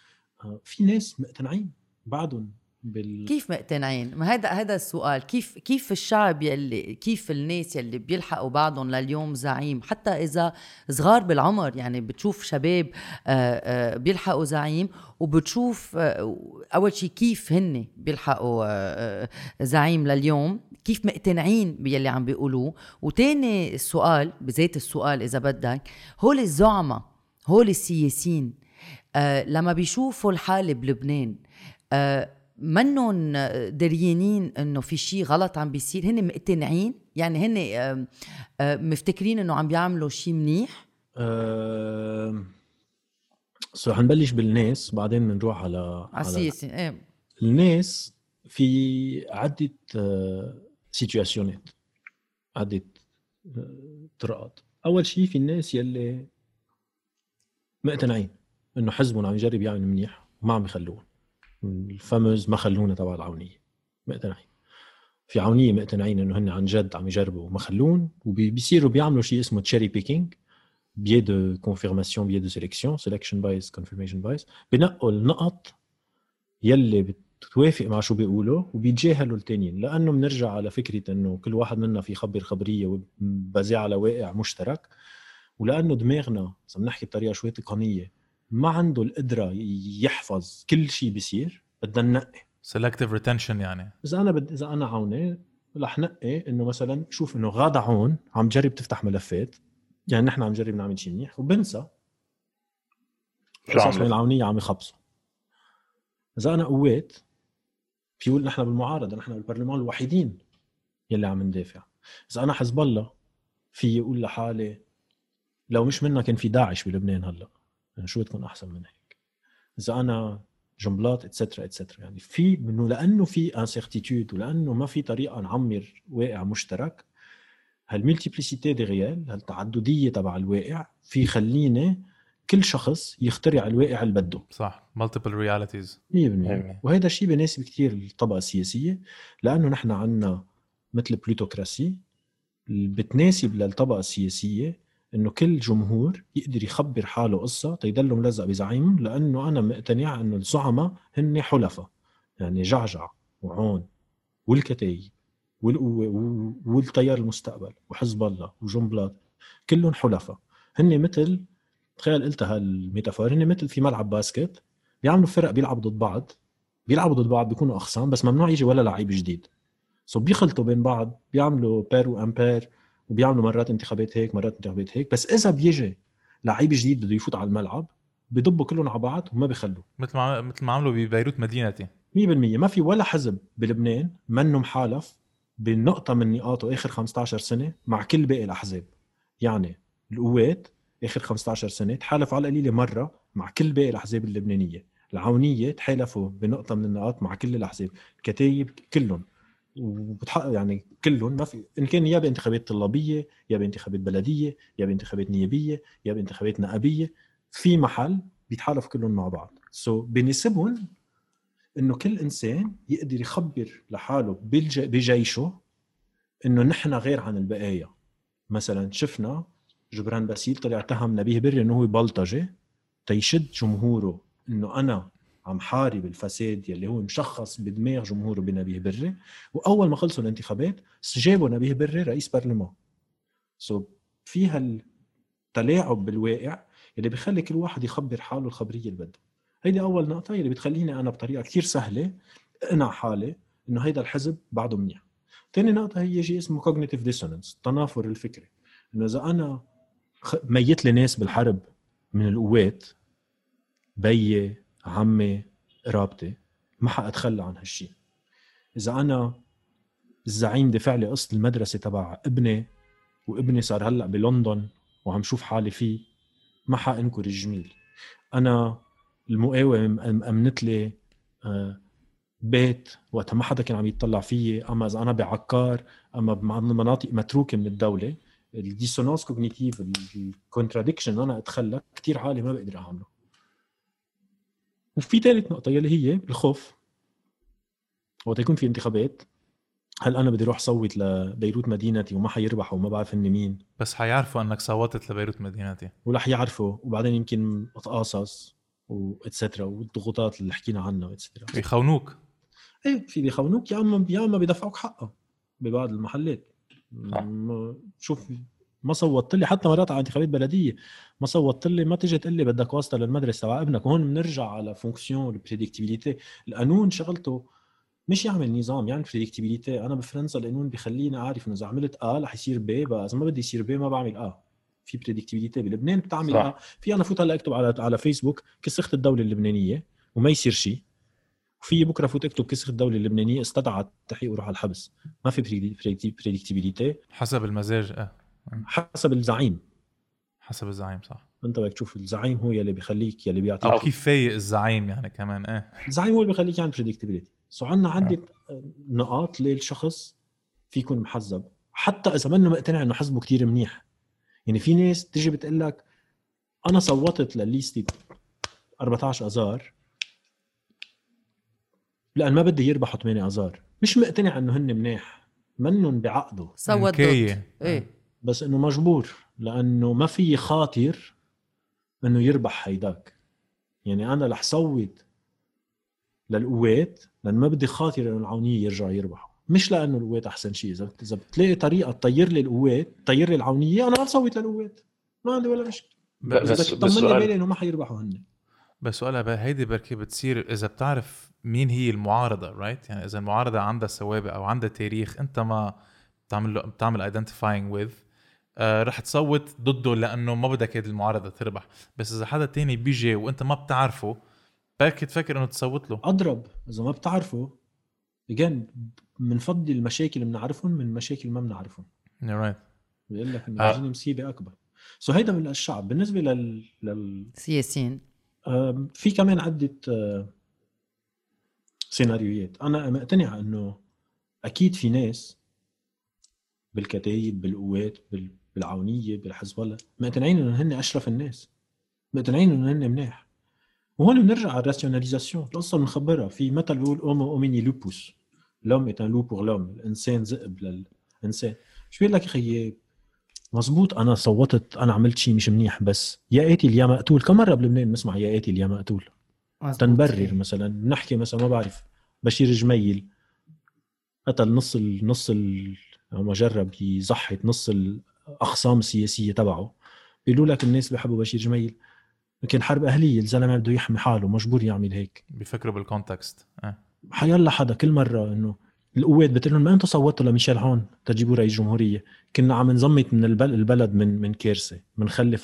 آه، في ناس مقتنعين بعدهم بال كيف مقتنعين؟ ما هذا هذا السؤال، كيف كيف الشعب يلي كيف الناس يلي بيلحقوا بعضهم لليوم زعيم، حتى إذا صغار بالعمر يعني بتشوف شباب آه، آه، بيلحقوا زعيم وبتشوف آه، أول شيء كيف هن بيلحقوا زعيم لليوم، كيف مقتنعين باللي عم بيقولوه، وتاني السؤال بذات السؤال إذا بدك، هول الزعماء هول السياسيين لما بيشوفوا الحالة بلبنان منن دريانين إنه في شيء غلط عم بيصير. هن مقتنعين؟ يعني هن مفتكرين إنه عم بيعملوا شيء منيح؟ آه... so حنبلش بالناس بعدين بنروح على على السياسي إيه. الناس في عدة آه، situation ات عدة آه، طرقات. أول شيء في الناس يلي مقتنعين إنه حزبهم عم يجرب يعمل منيح وما عم يخلوهم. ال fameuse ما خلونا تبع العونية مقتنعين في عونية مقتنعين إنه هن عن جد عم يجربوا وما خلون وبيصيروا بيعملوا شيء اسمه cherry picking biais de confirmation biais de sélection selection bias confirmation bias بنقوا النقط يلي بتوافق مع شو بيقولوا وبيتجاهلوا التانيين. لأنه بنرجع على فكرة إنه كل واحد منا في يخبر خبرية وبزي على واقع مشترك ولأنه دماغنا إذا بنحكي بطريقة شوي تقنية ما عنده القدرة يحفظ كل شيء بيصير بدنا ننقي. selective retention يعني. إذا أنا بد... إذا أنا عوني رح نقي إنه مثلا شوف إنه غاده عون عم تجرب تفتح ملفات. يعني نحن عم نجرب نعمل شيء منيح وبنسى. شو قصص العونيه عم يخبصوا. إذا أنا قوات في يقول نحن بالمعارضة نحن بالبرلمان الوحيدين يلي عم ندافع. إذا أنا حزب الله في يقول لحالي لو مش منا كان في داعش بلبنان هلأ. شو بتكون أحسن من هيك؟ إذا أنا جنبلاط اتسترا اتسترا يعني في منه لأنه في انسرتيتود ولأنه ما في طريقة نعمر واقع مشترك هال multiplicité des réels هالتعدديه تبع الواقع؟ في خلينا كل شخص يخترع الواقع اللي بده. صح. multiple realities 100% وهذا الشيء بيناسب كثير الطبقة السياسية لأنه نحن عندنا مثل plutocracy اللي بتناسب للطبقة السياسية إنه كل جمهور يقدر يخبر حاله قصة تيضل ملزق بزعيمه لأنه أنا مقتنع إنه الزعماء هن حلفاء يعني جعجع وعون والكتايب والتيار المستقبل وحزب الله وجنبلاط كلهم حلفاء. هن مثل تخيل قلتها هال métaphore هن مثل في ملعب basket بيعملوا فرق بيلعبوا ضد بعض بيلعبوا ضد بعض بيكونوا أخصام بس ممنوع يجي ولا لعيب جديد. so بيخلطوا بين بعض بيعملوا pair و impair وبيعملوا مرات انتخابات هيك مرات انتخابات هيك. بس إذا بيجي لعيب جديد بده يفوت على الملعب بيضبوا كلهم على بعض وما بيخلوا. مثل ما مثل ما عملوا ببيروت مدينتي. ما في ولا حزب بلبنان منه محالف بنقطة من نقاطه آخر 15 سنة مع كل باقي الأحزاب. يعني القوات آخر 15 سنة تحالف على القليلة مرة مع كل باقي الأحزاب اللبنانية. العونية تحالفوا بنقطة من النقاط مع كل الأحزاب. الكتايب كلهم. وبتحقق يعني كلهم ما في إن كان يا بانتخابات طلابية يا بانتخابات بلدية يا بانتخابات نيابية يا بانتخابات نقابية في محل بيتحالف كلهم مع بعض. so بناسبهم إنه كل إنسان يقدر يخبر لحاله بجيشه إنه نحن غير عن البقايا. مثلا شفنا جبران باسيل طلع اتهم نبيه بري إنه هو بلطجي تيشد جمهوره إنه أنا عم حارب الفساد يلي هو مشخص بدماغ جمهوره بنبيه بري وأول ما خلصوا الانتخابات جابوا نبيه بري رئيس برلمان. so في هالتلاعب بالواقع يلي بيخلي كل واحد يخبر حاله الخبرية اللي بده. هيدي أول نقطة يلي بتخليني أنا بطريقة كثير سهلة أقنع حالي إنه هيدا الحزب بعده منيح. ثاني نقطة هي شيء اسمه cognitive dissonance التنافر الفكري إنه إذا أنا ميت لي ناس بالحرب من القوات بيي عمي قرابتي ما حاتخلى عن هالشيء إذا أنا الزعيم دفع لي قسط المدرسة تبع ابني وابني صار هلأ بلندن وعم شوف حالي فيه ما حانكر الجميل. أنا المقاوم أمنت لي آه، بيت وقتها ما حدا كان عم يطلع فيي أما إذا أنا بعكار أما بمناطق متروكة من الدولة. ال dissonance cognitive ال contradiction أنا أتخلى كثير عالي ما بقدر أعمله. وفي ثالث نقطة يلي هي الخوف. وقت يكون في انتخابات هل أنا بدي أروح صوت لبيروت مدينتي وما حيربحوا وما بعرف إني مين؟ بس حيعرفوا إنك صوتت لبيروت مدينتي. ولا حيعرفوا وبعدين يمكن أتقاصص واتسترا والضغوطات اللي حكينا عنها واتسترا بيخونوك. إيه في بيخونوك يا اما يا أما بيدفعوك حقها ببعض المحلات. شوف ما صوتت لي حتى مرات على انتخابات بلدية. ما صوتت لي ما تيجي تقول لي بدك واسطة للمدرسة تبع ابنك. وهون بنرجع على fonction ال predictability القانون شغلته مش يعمل نظام يعني predictability أنا بفرنسا القانون بخليني أعرف إنه إذا عملت آ رح يصير ب بس ما بدي يصير ب ما بعمل آ. في predictability بلبنان بتعمل آ. في أنا فوت هلا اكتب على على فيسبوك كس أخت الدولة اللبنانية وما يصير شيء وفي بكرة فوت اكتب كس أخت الدولة اللبنانية استدعى التحقيق وروح على الحبس. ما في predictability حسب المزاج آه. حسب الزعيم. حسب الزعيم صح. انت بدك تشوف الزعيم هو يلي بيخليك يلي بيعطيك. أو كيف فايق الزعيم يعني كمان إيه. الزعيم هو اللي بيخليك يعني predictability so عندنا عدة نقاط للشخص في يكون محزب. حتى إذا منه مقتنع إنه حزبه كتير منيح. يعني في ناس تيجي بتقول لك أنا صوتت لليستة 14 آذار. لأن ما بدي يربحوا 8 آذار. مش مقتنع إنه هن منيح. منهم بعقده. صوت ضد. إيه. آه. بس إنه مجبور لأنه ما في خاطر إنه يربح هيداك. يعني أنا رح صوت للقوات لأن ما بدي خاطر إنه العونية يرجعوا يربحوا. مش لأنه القوات أحسن شيء. إذا إذا بتلاقي طريقة تطير لي القوات تطير لي العونية أنا بصوت للقوات. ما عندي ولا مشكلة. بس بس طمني بالي إنه ما حيربحوا هن بس سؤال هيدي بركي بتصير إذا بتعرف مين هي المعارضة right? يعني إذا المعارضة عندها سوابق أو عندها تاريخ أنت ما بتعمل له بتعمل identifying with رح تصوت ضده لأنه ما بدك هيدي المعارضة تربح. بس إذا حدا تاني بيجي وأنت ما بتعرفه بركي تفكر إنه تصوت له. أضرب. إذا ما بتعرفه again بنفضي المشاكل اللي بنعرفهم من المشاكل ما بنعرفهم. right بيقول لك إنه آه. مصيبة أكبر. so هيدا من الشعب بالنسبة لل لل سياسيين في كمان عدة آه، سيناريوهات. أنا مقتنع إنه أكيد في ناس بالكتايب بالقوات بالعونية بالحزب الله. مقتنعين إنه هن أشرف الناس. مقتنعين إنه هن مناح وهون بنرجع على ال rationalisation. القصة بنخبرها في مثل بيقول homo homini lupus l'homme est un loup pour l'homme الإنسان ذئب للإنسان. شو بيقول لك يا خيي مزبوط أنا صوتت أنا عملت شيء مش منيح بس. يا قاتل يا مقتول. كم مرة بلبنان بنسمع يا قاتل يا مقتول؟ تنبرر مثلا. نحكي مثلا ما بعرف. بشير جميل. قتل نص ال نص ال ما جرب يزحط نص الاخصام السياسيه تبعه. بيقولوا لك الناس بيحبوا بشير جميل لكن حرب أهلية الزلمة بده يحمي حاله مجبور يعمل هيك. بيفكروا بال context أه. حيلا حدا كل مرة إنه القوات بتقول لهم ما أنتم صوتوا لميشيل هون؟ تجيبوا رئيس جمهورية. كنا عم نزمت من البلد من من كارثة بنخلي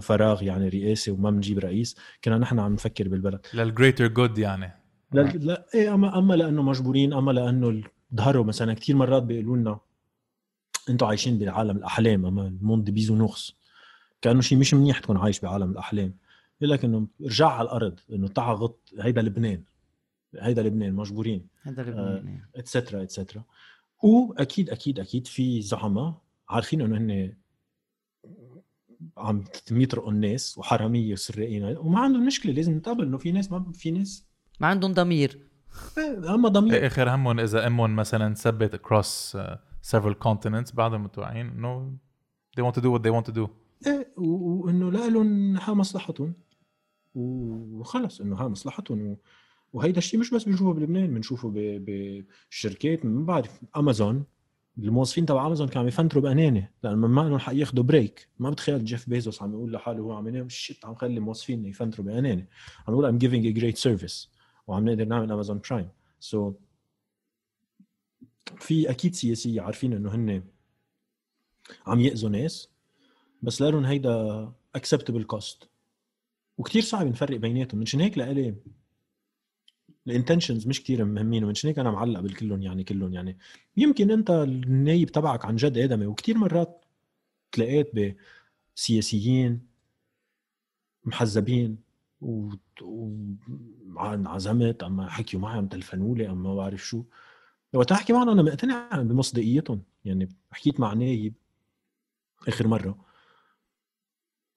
فراغ يعني رئاسي وما بنجيب رئيس. كنا نحن عم نفكر بالبلد. لل greater good يعني. لا لا إيه اما أما لأنه مجبورين أما لأنه ظهروا مثلا كثير مرات بيقولوا لنا أنتم عايشين بعالم الأحلام أما ال monde Bisounours. كأنه شيء مش منيح تكون عايش بعالم الأحلام. يقول لك إنه ارجع على الأرض إنه تعا غط هيدا لبنان هيدا لبنان مجبورين. هذا لبنان اتسترا اتسترا واكيد أكيد أكيد في زعماء عارفين إنه هن عم يطرقوا الناس وحرامية وسراقين وما عندهم مشكلة لازم نتقبل إنه في ناس ما في ناس ما عندهم ضمير. أما ضمير. آخر همهم إذا أمهم مثلا ثبت uh, several continents بعدهم متوقعين إنه they want to do what they want to do. إيه وإنه لهم ها مصلحتهم. وخلص إنه ها مصلحتهم. و... وهيدا الشيء مش بس بنشوفه بلبنان بنشوفه بالشركات ما بعرف امازون الموظفين تبع امازون كانوا يفنتروا بقناني لأنه ما انهم حق ياخذوا break ما بتخيل جيف بيزوس عم يقول لحاله هو عم ينام shit عم خلي موظفين يفنتروا بقناني عم يقول I'm giving a great service. وعم نقدر نعمل Amazon Prime so so, في أكيد سياسية عارفين إنه هن عم يأذوا ناس بس لهم هيدا acceptable cost. وكتير صعب نفرق بيناتهم منشان هيك لإلي الانتنشنز مش كتير مهمين ومنشان هيك أنا معلق بالكلهم يعني كلهم يعني. يمكن أنت النايب تبعك عن جد آدمي وكتير مرات تلاقيت بسياسيين محزبين و وعزمت أما حكيوا معي عم تلفنوا لي أما ما بعرف شو. وقت احكي معهم أنا مقتنع بمصداقيتهم. يعني حكيت مع نايب آخر مرة.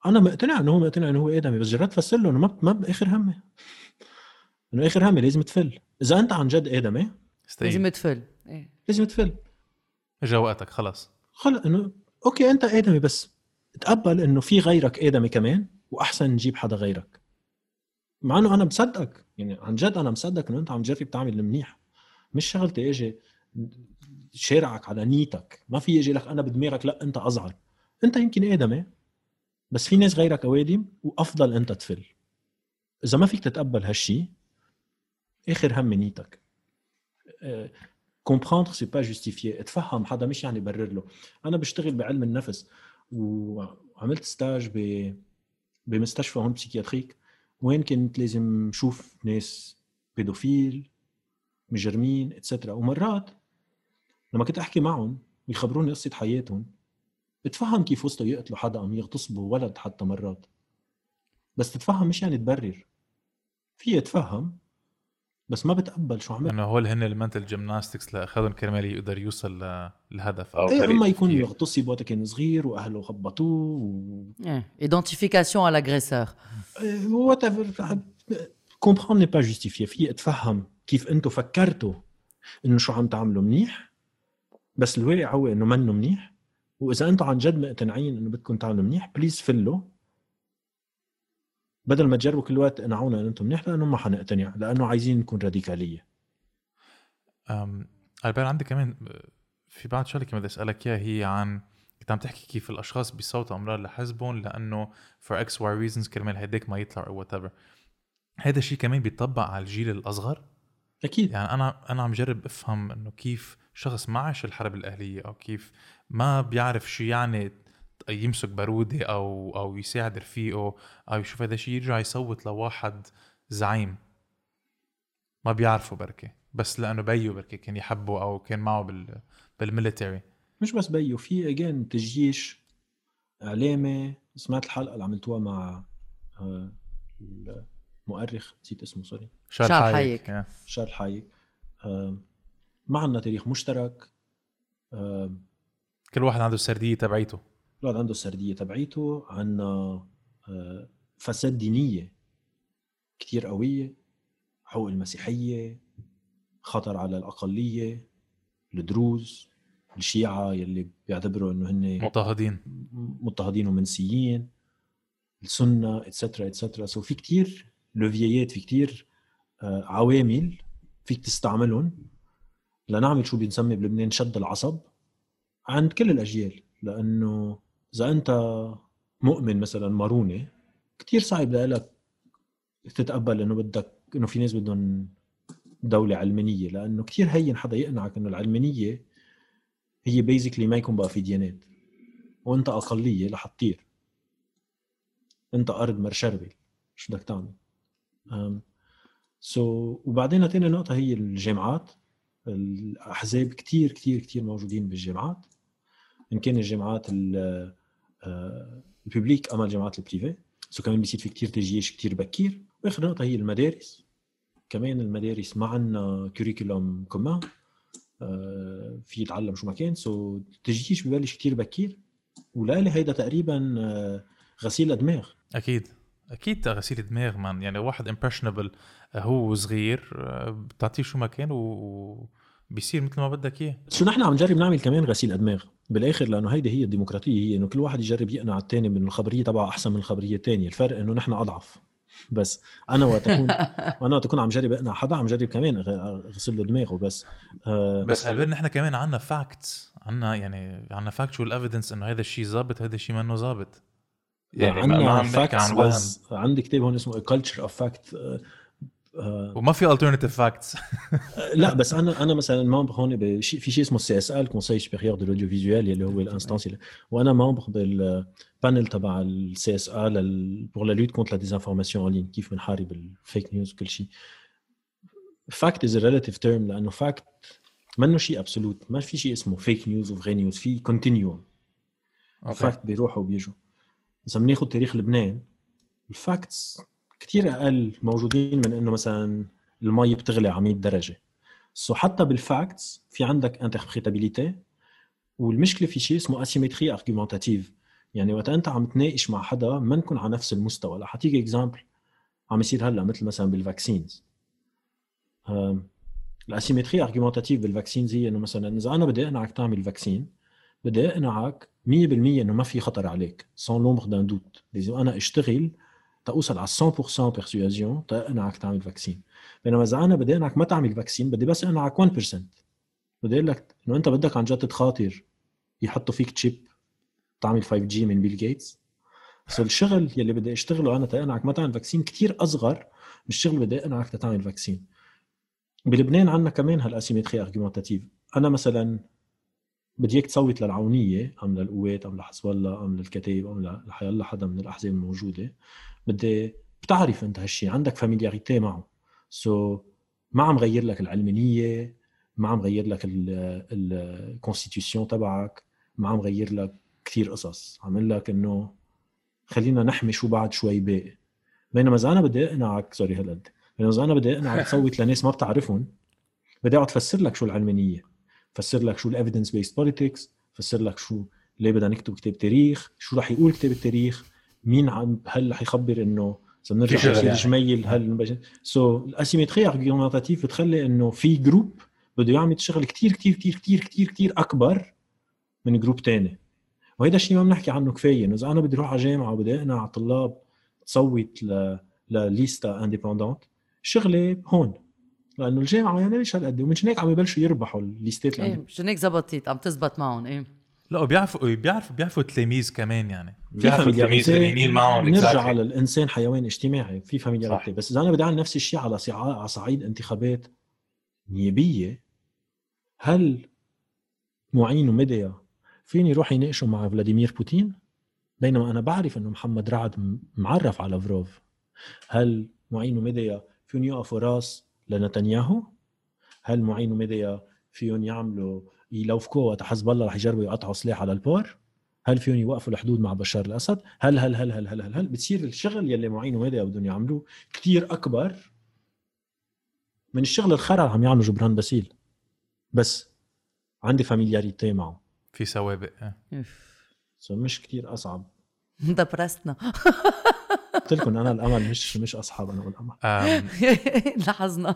أنا مقتنع انه هو مقتنع انه هو آدمي بس جربت افسر له إنه ما ما بآخر همي. إنه آخر همي لازم تفل. إذا أنت عن جد آدمي لازم تفل. إيه. لازم تفل. إجا وقتك خلص خلص إنه أوكي أنت آدمي بس تقبل إنه في غيرك آدمي كمان وأحسن نجيب حدا غيرك. مع إنه أنا مصدقك. يعني عن جد أنا مصدق إنه أنت عم تجرب تعمل المنيح مش شغلتي أجي شارعك على نيتك. ما في يجي لك أنا بدماغك لا أنت اصغر أنت يمكن آدمي بس في ناس غيرك أوادم وأفضل أنت تفل. إذا ما فيك تتقبل هالشي آخر هم نيتك. comprendre c'est pas justifier اتفهم حدا مش يعني برر له. أنا بشتغل بعلم النفس وعملت stage ب بمستشفى هون psychiatrique وين كنت لازم شوف ناس pédophiles مجرمين etcetera ومرات لما كنت أحكي معهم ويخبروني قصة حياتهم بتفهم كيف وصلوا يقتلوا حدا أم يغتصبوا ولد حتى مرات. بس تتفهم مش يعني تبرر. في اتفهم بس ما بتقبل شو عملت إنه هول هن ال mental gymnastics لأخذهم كرمال يقدر يوصل للهدف أو إيه اما يكون. يغتصب وقت كان صغير وأهله خبطوه و... إيه identification à l'agresseur whatever comprendre n'est pas justifier في اتفهم كيف أنتم فكرتوا انه شو عم تعملوا منيح؟ بس الواقع هو انه منه منيح؟ وإذا أنتم عن جد مقتنعين انه بدكم تعملوا منيح please فلوا. بدل ما تجربوا كل وقت تقنعونا انه أنتم منيح لأنه ما حنقتنع لأنه عايزين نكون راديكالية. أم البال عندي كمان آه، في بعض شغلة كمان بدي أسألك إياها هي عن كنت عم تحكي كيف الأشخاص بيصوتوا أمرار لحزبهم لأنه for x y reasons كرمال هيديك ما يطلع أو whatever. هذا الشيء كمان بيطبق على الجيل الأصغر. أكيد. يعني أنا أنا عم جرب أفهم إنه كيف شخص ما عاش الحرب الأهلية أو كيف ما بيعرف شو يعني يمسك بارودة أو أو يساعد رفيقه أو يشوف هذا الشيء يرجع يصوت لواحد زعيم. ما بيعرفه بركي بس لأنه بيو بركي كان يحبه أو كان معه بال بال military. مش بس بيو في again تجيش إعلامي سمعت الحلقة اللي عملتوها مع المؤرخ نسيت اسمه سوري. شارل حايك. شارل حايك. ما عندنا تاريخ مشترك. كل واحد عنده السردية تبعيته. كل واحد عنده السردية تبعيته. عندنا فساد دينية كتير قوية. حقوق المسيحية خطر على الأقلية الدروز الشيعة يلي بيعتبروا إنه هن مضطهدين. مضطهدين ومنسيين. السنة etcetera etcetera so في كتير levier ات في كتير آه، عوامل فيك تستعملهم. لنعمل شو بنسمي بلبنان شد العصب عند كل الأجيال. لأنه إذا أنت مؤمن مثلا ماروني كتير صعب لك تتقبل إنه بدك إنه في ناس بدهم دولة علمانية. لأنه كتير هين حدا يقنعك إنه العلمانية هي basically ما يكون بقى في ديانات. وأنت أقلية رح تطير أنت أرض مار شربل شو بدك تعمل؟ so so, وبعدين ثاني نقطة هي الجامعات. الأحزاب كتير كتير كتير موجودين بالجامعات. إن كان الجامعات آه، ال publiques أما الجامعات ال privées so كمان بيصير في كتير تجيش كتير بكير. وآخر نقطة هي المدارس. كمان المدارس ما عندنا curriculum commun في يتعلم شو ما كان. so التجيش ببلش كتير بكير. ولالي هيدا تقريبا آه، غسيل دماغ أكيد. أكيد غسيل دماغ man يعني واحد impressionable هو صغير آه، بتعطيه شو ما كان و بيصير مثل ما بدك إياه. شو نحن عم نجرب نعمل كمان غسيل ادماغ بالآخر لأنه هيدي هي الديمقراطية هي إنه كل واحد يجرب يقنع الثاني من الخبرية تبعه أحسن من الخبرية الثانية الفرق إنه نحن أضعف. بس أنا وقت اكون أنا وقت أكون عم جرب أقنع حدا عم جرب كمان أغسل له دماغه بس آه بس هل نحن كمان عندنا facts عندنا يعني عندنا factual evidence إنه هذا الشيء ظابط هذا الشيء منه ظابط. يعني عندنا عم عن وهم عندي كتاب هون اسمه Culture of Fact وما في alternative facts لا بس أنا أنا مثلا membre هون في شيء اسمه ال CSA ال Conseil supérieur de l'audiovisuel اللي هو ال instance وأنا membre بال panel تبع ال CSA pour la lutte contre la désinformation en ligne كيف بنحارب ال fake news وكل شيء fact is relative term لأنه fact منه شيء absolute ما في شيء اسمه fake news و vraie news في continuum fact بيروحوا وبيجوا. اذا بناخذ تاريخ لبنان. ال facts كثير أقل موجودين من إنه مثلا المي بتغلي على 100 درجة. so حتى بال facts في عندك interprétabilité والمشكلة في شيء اسمه asymétrie argumentative يعني وقت أنت عم تناقش مع حدا ما نكون على نفس المستوى. رح اعطيك example عم يصير هلأ مثل مثلا بال vaccines ال asymétrie argumentative بال vaccines هي إنه مثلا إذا أنا بدي أقنعك تعمل vaccine بدي أقنعك 100% إنه ما في خطر عليك sans l'ombre d'un doute لازم أنا أشتغل توصل على 100% fr persuasion تقنعك تعمل vaccine بينما إذا أنا بدي أقنعك ما تعمل vaccine بدي بس أقنعك 1% بدي أقول لك إنه أنت بدك عن جد تخاطر يحطوا فيك chip تعمل 5G من بيل جيتس so الشغل يلي بدي أشتغله أنا تقنعك ما تعمل vaccine كثير أصغر من الشغل بدي أقنعك تعمل vaccine بلبنان عندنا كمان هال asymétrie argumentative أنا مثلا بدي إياك تصوت للعونيه أم للقوات أم لحزب الله أم للكتائب أم لحيالله حدا من الأحزاب الموجودة. بدي بتعرف أنت هالشيء عندك familiarity معه. so, ما عم غير لك العلمانية ما عم غير لك ال constitution تبعك ما عم غير لك كثير قصص. عم لك إنه خلينا نحمي شو بعد شوي باقي. بينما إذا أنا بدي أقنعك sorry هالقد بينما إذا أنا بدي أقنعك تصوت لناس ما بتعرفهم بدي أقعد افسر لك شو العلمانية. فسر لك شو ال evidence-based politics فسر لك شو ليه بدنا نكتب كتاب تاريخ شو رح يقول كتاب التاريخ مين عم هل رح يخبر إنه إذا بنرجع لسيد جميل هل so ال asymétrie argumentative بتخلي إنه في group بده يعمل شغل كتير كتير كتير كتير كتير كتير أكبر من group تاني. وهيدا الشيء ما بنحكي عنه كفاية إنه إذا أنا بدي أروح على جامعة وبدي أقنع طلاب تصوت ل لليستا independent شغلي هون. لأنه الجامعة ما يعملش هالقد ومن هيك عم يبلشوا يربحوا الليستات إيه مشان هيك زبطت عم تزبط معهم إيه. لا وبيعرفوا بيعرفوا بيعرفوا التلاميذ كمان يعني. بيعرفوا التلاميذ اللي معهم نرجع على الإنسان حيوان اجتماعي في فاميلياريتي بس إذا أنا بدي أعمل نفس الشيء على على صعيد انتخابات نيابية هل معين وميديا فيني يروح يناقشوا مع فلاديمير بوتين؟ بينما أنا بعرف إنه محمد رعد معرف على لافروف هل معين وميديا فيهم يقفوا راس لنتنياهو؟ هل معين وميديا فيهم يعملوا يلوفكوا وقت حزب الله رح يجربوا يقطعوا سلاح على البار. هل فيهم يوقفوا الحدود مع بشار الأسد؟ هل هل هل هل هل هل, هل بتصير الشغل يلي معين وميديا بدهم يعملوه كثير أكبر من الشغل الخرا عم يعملوا جبران باسيل؟ بس عندي فاميلياريتي معه. في سوابق سو مش كثير أصعب. دبرستنا قلت لكم أنا الأمل مش مش أصحاب أنا والامل لاحظنا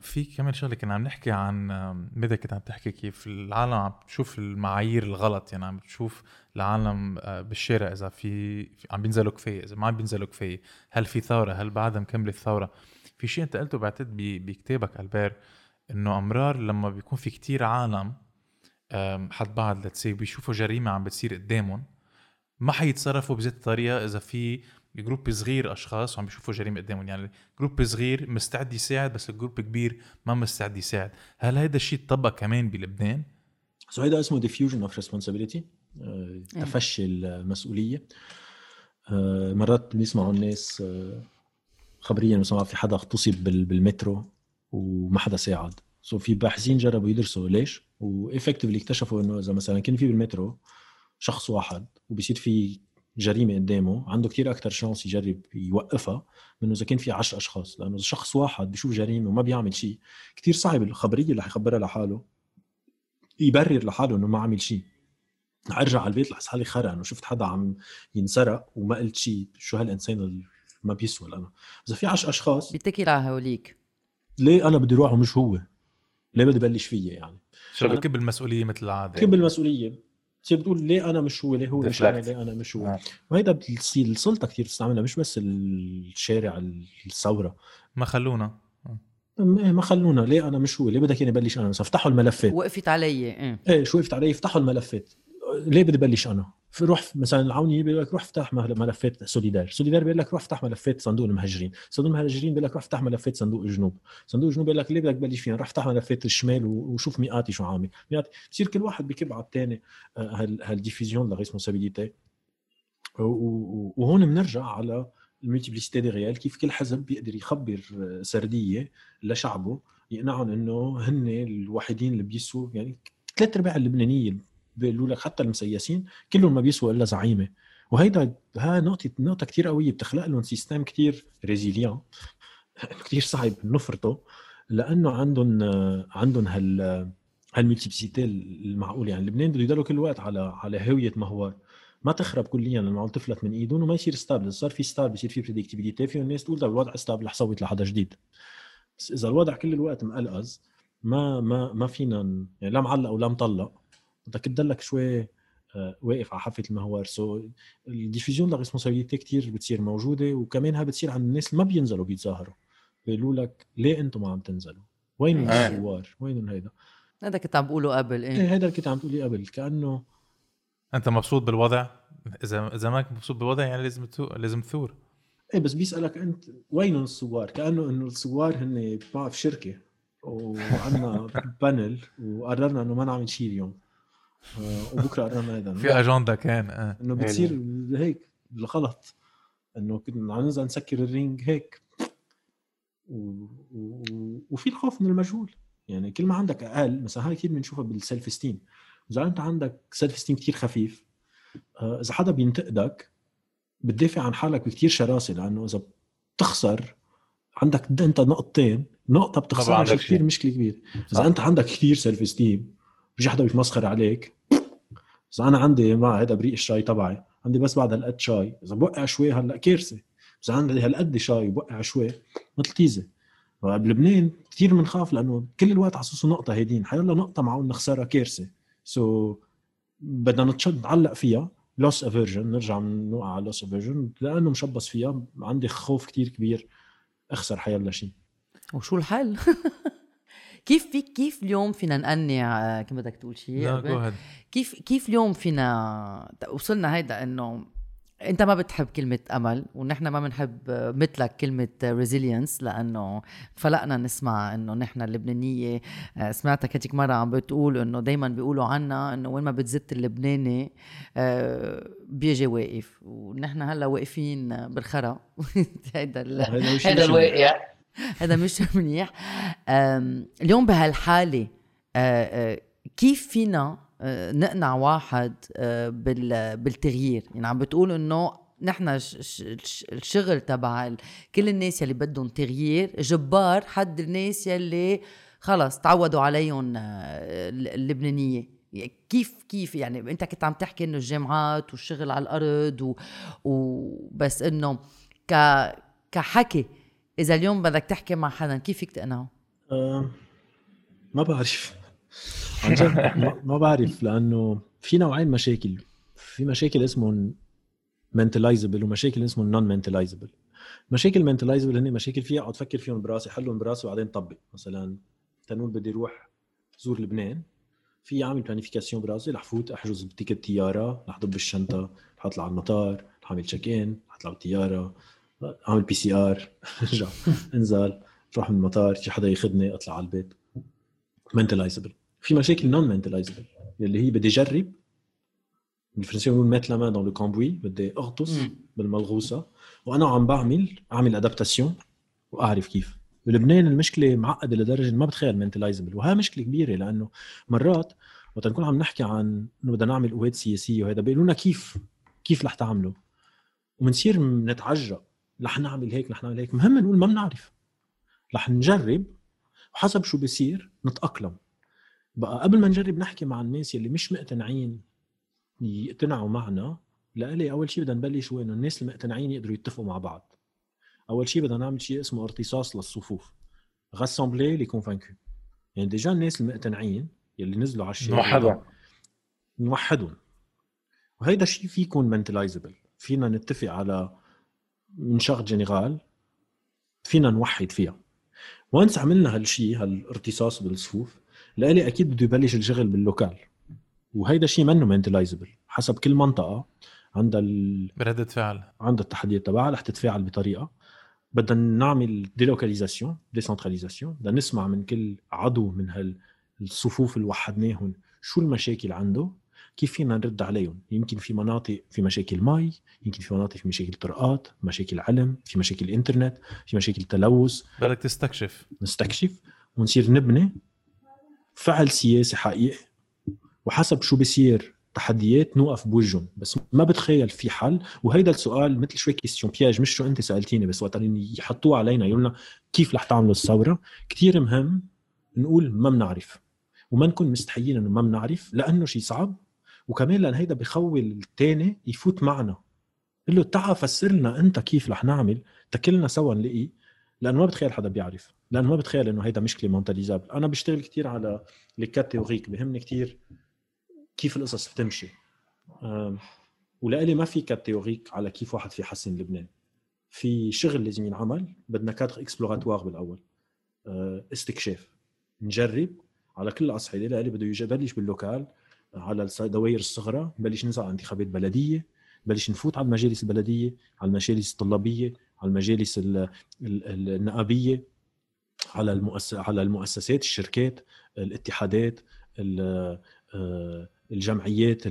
في كمان شغلة كنا عم نحكي عن مدى كنت عم تحكي كيف العالم عم تشوف المعايير الغلط يعني عم تشوف العالم آه، بالشارع إذا في عم بينزلوا كفاية إذا ما عم بينزلوا كفاية هل في ثورة هل بعدها مكمله الثوره في شيء أنت قلته بعتقد بكتابك ألبير إنه أمرار لما بيكون في كتير عالم حد بعض لتسي بيشوفوا جريمة عم بتصير قدامهم ما حيتصرفوا بذات الطريقة إذا في group صغير أشخاص وعم بيشوفوا جريمة قدامهم. يعني group صغير مستعد يساعد بس ال group كبير ما مستعد يساعد. هل هذا الشيء تطبق كمان بلبنان؟ so هيدا اسمه diffusion of responsibility تفشي المسؤولية. آه، مرات بيسمعوا الناس آه، خبريا مثلا في حدا اغتصب بال- بالمترو وما حدا ساعد. so في باحثين جربوا يدرسوا ليش و effectively اكتشفوا إنه إذا مثلا كان في بالمترو شخص واحد وبصير في جريمة قدامه عنده كتير أكثر شانس يجرب يوقفها من إذا كان في 10 أشخاص لأنه إذا شخص واحد بيشوف جريمة وما بيعمل شيء كتير صعب الخبرية اللي حيخبرها لحاله يبرر لحاله إنه ما عمل شيء. رح ارجع على البيت رح حالي إنه شفت حدا عم ينسرق وما قلت شيء شو هالإنسان اللي ما بيسوى أنا إذا في 10 أشخاص بيتكل على هوليك. ليه أنا بدي أروح ومش هو؟ ليه بدي بلش فيا يعني؟ شو بكب المسؤوليه مثل العادة؟ كب المسؤوليه بتقول ليه أنا مش هو ليه هو مش أنا. ليه أنا مش هو؟ آه. وهيدا بتصير السلطة كثير بتستعملها مش بس الشارع الثورة. ما خلونا. م- إيه ما خلونا. ليه أنا مش هو؟ ليه بدك اني بلش أنا؟ مثلا افتحوا الملفات. وقفت علي إيه. إيه شو وقفت علي؟ افتحوا الملفات. ليه بدي بلش أنا؟ روح مثلا العوني بيقول لك روح افتح مل- ملفات سوليدار. سوليدار بيقول لك روح افتح ملفات صندوق المهاجرين. صندوق المهاجرين بيقول لك روح افتح ملفات صندوق الجنوب. صندوق الجنوب بيقول لك ليه بدك تبلش فينا روح افتح ملفات الشمال وشوف ميقاتي شو عامل. ميقاتي. بصير كل واحد بكب على الثاني هال هال diffusion de la responsabilité وهون بنرجع على ال multiplicité des réels كيف كل حزب بيقدر يخبر آه، سردية لشعبه يقنعهم إنه هن الوحيدين اللي بيسوا يعني ثلاث أرباع اللبنانيه بيقولوا لك حتى المسيسين كلهم ما بيسوا إلا زعيمه. وهيدا ها نقطه نقطة كثير قوية بتخلق لهم système كثير résilient كثير صعب نفرطه لأنه عندهم عندهم هال هال multiplicité المعقول يعني لبنان بده يضلوا كل وقت على على هوية مهوار. ما تخرب كليا لأنه عم تفلت من إيدهم وما يصير stable صار في stable بصير في prédictivité في الناس تقول طيب الوضع stable رح صوت لحدا جديد. بس إذا الوضع كل الوقت مقلقز ما ما ما فينا يعني لا معلق ولا مطلق. بدك تضلك شوي آه، واقف على حافة المهوار so ال diffusion de la responsabilité كثير بتصير موجودة وكمان بتصير عند الناس اللي ما بينزلوا بيتظاهروا بيقولوا لك ليه أنتم ما عم تنزلوا؟ وين آه. الثوار؟ وين هيدا؟ هذا كنت عم بقوله قبل إيه إيه هيدا اللي كنت عم تقولي قبل كأنه أنت مبسوط بالوضع إذا إذا مانك مبسوط بالوضع يعني لازم تو... لازم تثور إيه بس بيسألك أنت وينهم الثوار؟ كأنه إنه الثوار هن بعرف شركة وعندنا panel وقررنا إنه ما نعمل شيء اليوم وبكرة قررنا هيدا في أجندة كان آه. إنه بتصير هيك بالغلط إنه كنا عم ننزل نسكر الرينج هيك. و... و... وفي الخوف من المجهول. يعني كل ما عندك أقل مثلا هاي كثير بنشوفها بال self-esteem إذا أنت عندك self-esteem كثير خفيف آه، إذا حدا بينتقدك بتدافع عن حالك بكثير شراسة لأنه إذا بتخسر عندك أنت نقطتين نقطة بتخسرها شيء. كثير. مشكلة كبيرة. إذا أنت عندك كثير self-esteem بيجي حدا بيتمسخر عليك. إذا أنا عندي مع هذا بريق الشاي تبعي عندي بس بعد هالقد شاي. إذا بوقع شوي هلأ كارثة. إذا عندي هالقد شاي بوقع شوي مش مثل تيزة. بلبنان كثير بنخاف لأنه كل الوقت على أساس نقطة هيدين. حيالله نقطة معقول نخسرها كارثة. so, بدنا نتشد نعلق فيها. loss aversion نرجع نوقع على loss aversion لأنه مشبص فيها. عندي خوف كتير كبير. أخسر حيالله شيء وشو الحل؟ كيف في كيف اليوم فينا نقنع آه، كيف بدك تقول شيء؟ لا قبل؟ go ahead كيف كيف اليوم فينا وصلنا هيدا إنه أنت ما بتحب كلمة أمل ونحن ما بنحب مثلك كلمة resilience لأنه فلقنا نسمع إنه نحن اللبنانية آه، سمعتك هذيك مرة عم بتقول إنه دايما بيقولوا عنا إنه وين ما بتزت اللبناني آه، بيجي واقف. ونحن هلأ واقفين بالخرا. هيدا ال- هيدا. الواقع. هذا مش منيح. اليوم بهالحالة أه، كيف فينا نقنع واحد بال- بالتغيير؟ يعني عم بتقول إنه نحن الشغل تبع كل الناس يلي بدهم تغيير جبار حد الناس يلي خلص تعودوا عليهم اللبنانية. يعني كيف كيف؟ يعني أنت كنت عم تحكي إنه الجامعات والشغل على الأرض و- وبس إنه ك كحكي إذا اليوم بدك تحكي مع حدا كيف فيك تقنعه؟ آه، ما بعرف. عن جد ما- بعرف لأنه في نوعين مشاكل. في مشاكل اسمهم mentalizable ومشاكل اسمهم non mentalizable مشاكل mentalizable هن مشاكل فيي اقعد أفكر فيهم براسي حلهم براسي وبعدين طبق. مثلا تنقول بدي أروح زور لبنان في اعمل planification براسي رح فوت أحجز ب ticket طيارة رح ضب الشنطة رح أطلع على المطار رح أعمل check in رح أطلع بالطيارة. اعمل PCR ارجع انزل روح من المطار شي حدا ياخذني اطلع على البيت. mentalizable في مشاكل non mentalizable اللي هي بدي اجرب بالفرنسية بنقول mettre la main dans le cambouis بدي أغطس. بالملغوصة. وأنا عم بعمل أعمل adaptation وأعرف كيف. بلبنان المشكلة معقدة لدرجة ما بتخيل mentalizable وهي مشكلة كبيرة لأنه مرات وقت نكون عم نحكي عن إنه بدنا نعمل قوات سياسية وهذا بيقولوا لنا كيف كيف رح تعملوا؟ وبنصير نتعجرأ رح نعمل هيك رح نعمل هيك. مهم نقول ما بنعرف. رح نجرب. وحسب شو بصير نتأقلم. بقى قبل ما نجرب نحكي مع الناس يلي مش مقتنعين يقتنعوا معنا لإلي أول شيء بدنا نبلش وين؟ الناس المقتنعين يقدروا يتفقوا مع بعض. أول شيء بدنا نعمل شيء اسمه ارتصاص للصفوف. rassembler les convaincus يعني déjà الناس المقتنعين يلي نزلوا على الشارع نوحدهم. نوحدهم. وهيدا الشيء في يكون mentalizable فينا نتفق على من شغل général فينا نوحد فيها. once عملنا هالشيء هالارتصاص بالصفوف لألي أكيد بده يبلش الشغل بال local. وهيدا الشيء منه mentalizable حسب كل منطقة عندها ال... ردة فعل. عندها التحديات تبعها رح تتفاعل بطريقة. بدنا نعمل délocalisation décentralisation بدنا نسمع من كل عضو من هالصفوف اللي وحدناهم شو المشاكل عنده. كيف فينا نرد عليهم؟ يمكن في مناطق في مشاكل مي يمكن في مناطق في مشاكل طرقات مشاكل علم في مشاكل إنترنت في مشاكل تلوث. بدك تستكشف. نستكشف ونصير نبني فعل سياسي حقيقي. وحسب شو بصير تحديات نوقف بوجهن بس ما بتخيل في حل. وهيدا السؤال مثل شوي question piège مش شو أنت سألتيني بس وقت يحطوه علينا يقولنا كيف رح تعملوا الثورة؟ كثير مهم نقول ما بنعرف. وما نكون مستحيين إنه ما بنعرف لأنه شيء صعب. وكمان لأن هيدا بخول الثاني يفوت معنا. قل له تعا فسر لنا أنت كيف رح نعمل. تكلنا سوا نلاقي. لأنه ما بتخيل حدا بيعرف. لأنه ما بتخيل إنه هيدا مشكلة مونتاليزابل أنا بشتغل كثير على تيوريك بهمني كثير كيف القصص بتمشي. ولإلي ما في كات على كيف واحد في يحسن لبنان. في شغل لازم ينعمل. بدنا cadre exploratoire بالأول. أه، استكشاف. نجرب على كل الاصعده لإلي بده يبلش بال local. على الدوائر الصغرى. نبلش ننزل على انتخابات بلدية. نبلش نفوت على المجالس البلدية على المجالس الطلابية على المجالس النقابية على المؤسس على المؤسسات الشركات الاتحادات آه، الجمعيات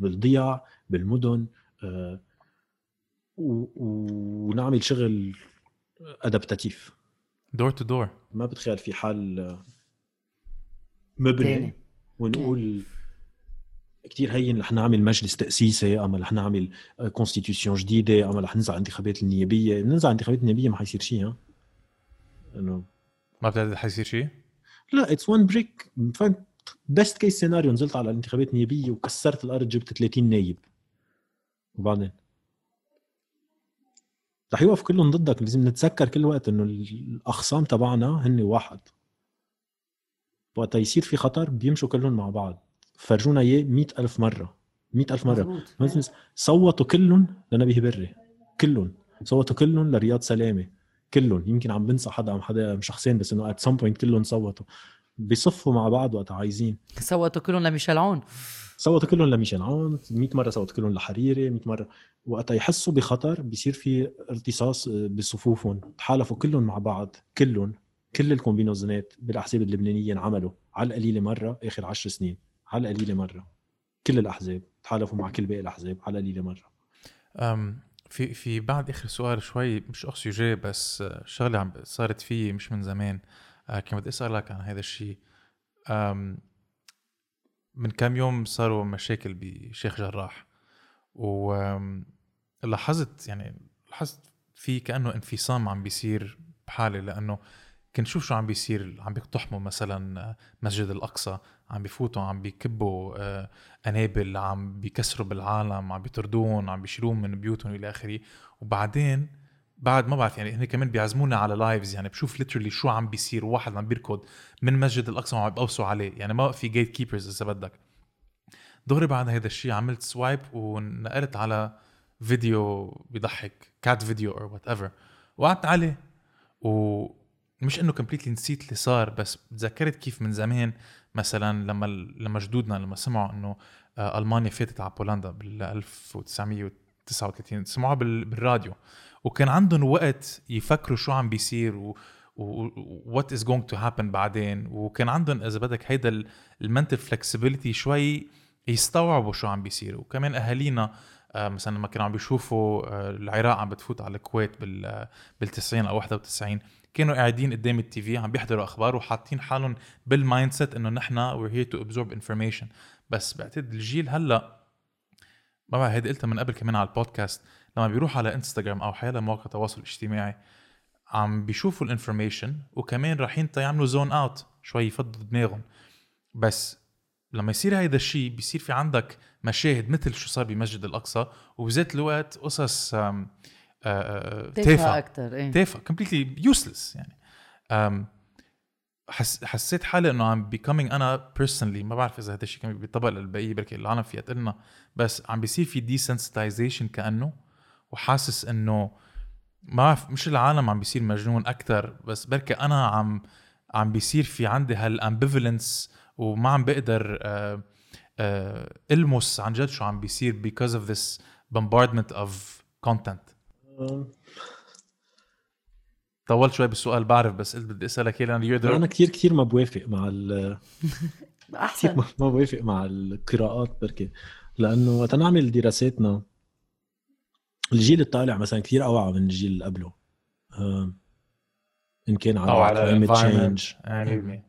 بالضيع بالمدن آه، ونعمل شغل adaptatif. door to door ما بتخيل في حل مبني. ونقول كتير هين رح نعمل مجلس تأسيسي أما رح نعمل constitution جديدة أما رح ننزل على الانتخابات النيابية. ننزل على الانتخابات النيابية ما حيصير شيء ها. انه ما بتعتقد حيصير شيء؟ لا it's one brick best case scenario نزلت على الانتخابات النيابية وكسرت الأرض جبت 30 نايب. وبعدين؟ رح يوقف كلهم ضدك لازم نتذكر كل وقت إنه الاخصام تبعنا هن واحد. وقت يصير في خطر بيمشوا كلهم مع بعض. فرجونا إياه مئة ألف مرة مئة ألف مرة. صوتوا كلهم لنبيه بري كلهم. صوتوا كلهم لرياض سلامة كلهم. يمكن عم بنسى حدا عم حدا شخصين بس إنه at some point كلهم صوتوا. بيصفوا مع بعض وقت عايزين. صوتوا كلهم لميشيل عون. صوتوا كلهم لميشيل عون. 100 مرة صوتوا كلهم لحريري 100 مرة. وقت يحسوا بخطر بيصير في ارتصاص بصفوفهم. تحالفوا كلهم مع بعض كلهم. كل ال combinaison ات بالأحزاب اللبنانية انعملوا على القليلة مرة آخر عشر سنين على القليلة مرة. كل الأحزاب تحالفوا مع كل باقي الأحزاب على القليلة مرة. أم في في بعد آخر سؤال شوي مش اكسجين بس شغلة عم صارت فيي مش من زمان. آه، كان بدي اسالك عن هذا الشيء من كم يوم صاروا مشاكل بشيخ جراح؟ ولاحظت يعني لاحظت في كأنه انفصام عم بيصير بحالي لأنه كنت شوف شو عم بيصير عم بيقتحموا مثلا مسجد الأقصى عم بيفوتوا عم بيكبوا آه، قنابل عم بيكسروا بالعالم عم بيطردوهم عم بيشيلوهم من بيوتهم إلى آخره. وبعدين بعد ما بعرف يعني هن كمان بيعزمونا على lives يعني بشوف literally شو عم بيصير واحد عم بيركض من مسجد الأقصى وعم بيقوصوا عليه. يعني ما في gatekeepers إذا بدك. دغري بعد هذا الشيء عملت swipe ونقلت على فيديو بيضحك cat video أو whatever وقعدت عليه. ومش إنه completely نسيت اللي صار بس تذكرت كيف من زمان مثلا لما لما جدودنا لما سمعوا إنه آه، ألمانيا فاتت على بولندا بال 1939 سمعوها بالراديو. وكان عندهم وقت يفكروا شو عم بيصير و what is going to happen بعدين. وكان عندهم إذا بدك هيدا ال mental flexibility شوي يستوعبوا شو عم بيصير. وكمان أهالينا آه، مثلا لما كانوا عم بيشوفوا آه، العراق عم بتفوت على الكويت بال بال 90 أو 91 كانوا قاعدين قدام ال TV عم بيحضروا أخبار وحاطين حالهم بال mindset إنه نحن we're here to absorb information بس بعتقد الجيل هلأ ما بعرف هيدي قلتها من قبل كمان على البودكاست لما بيروح على انستغرام أو حيلا مواقع التواصل الاجتماعي عم بيشوفوا ال information وكمان رايحين يعملوا zone out شوي يفضوا دماغهم. بس لما يصير هيدا الشيء بيصير في عندك مشاهد مثل شو صار بمسجد الأقصى وبذات الوقت قصص تافهه أكثر إيه. تافهه completely useless يعني. حس حسيت حالي إنه عم becoming أنا personally ما بعرف إذا هذا الشيء كمان بيطبق للبقيه بركي العالم فيها تقلنا بس عم بيصير في desensitization كأنه وحاسس إنه ما بعرف مش العالم عم بيصير مجنون أكثر بس بركي أنا عم عم بيصير في عندي هال ambivalence وما عم بقدر آه آه ألمس عن جد شو عم بيصير because of this bombardment of content. آه، طولت شوي بالسؤال بعرف بس قلت بدي أسألك اياه لأنه you're the- أنا كثير كثير ما بوافق مع ال أحسن. ما بوافق مع القراءات بركي لأنه وقت نعمل دراساتنا الجيل الطالع مثلا كثير أوعى من الجيل اللي قبله. إن كان على, أو على climate environment. change. يعني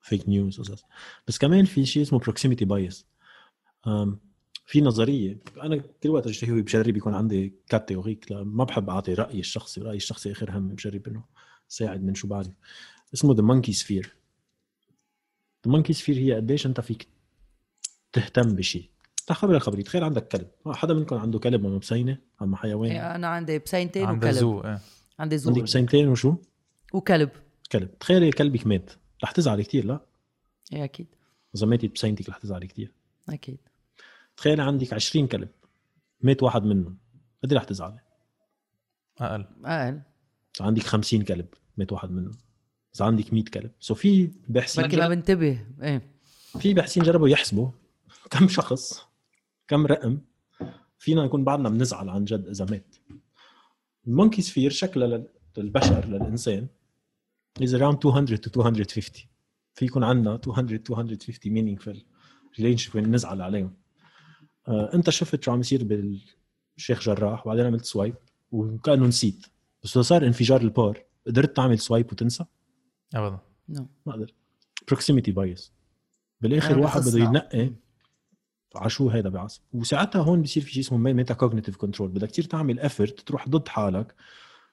fake news قصص. بس كمان في شيء اسمه proximity bias في نظرية أنا كل وقت اجتهي بجرب يكون عندي catégorique ما بحب أعطي رايي الشخصي رايي الشخصي آخر هم بجرب انه ساعد من شو بعرف اسمه the monkey sphere the monkey sphere هي قديش أنت فيك تهتم بشيء خبر خبري تخيل عندك كلب. حدا منكم عنده كلب ولا بسينه عم حيوان؟ إيه، أنا عندي بسينتين عندها وكلب. So إيه. عندي زو. عندك بسينتين وشو؟ وكلب. كلب. تخيلي كلبك مات. رح تزعلي كثير لا؟ إيه أكيد. إذا ماتت بسينتك رح تزعلي كثير أكيد. تخيلي عندك 20 كلب مات واحد منهم قد إيه رح تزعلي؟ أقل. أقل. إذا عندك 50 كلب مات واحد منهم إذا عندك 100 كلب. سو في باحثين بركي ما. بنتبه. إيه. في باحثين جربوا يحسبوا كم شخص كم رقم فينا نكون بعدنا بنزعل عن جد إذا مات. ال monkey sphere شكلها لل- للبشر للإنسان is around 200 to 250 في يكون عندنا 200 250 meaningful relationship وين نزعل عليهم. انت شفت شو عم يصير بالشيخ جراح وبعدين عملت swipe وكأنه نسيت. بس لو صار انفجار ال port قدرت تعمل swipe وتنسى؟ ابدا. no ما قدرت. proximity bias بالآخر واحد بده. ينقي. على شو هيدا بعصب؟ وساعتها هون بصير في شيء اسمه metacognitive control بدك كثير تعمل effort تروح ضد حالك.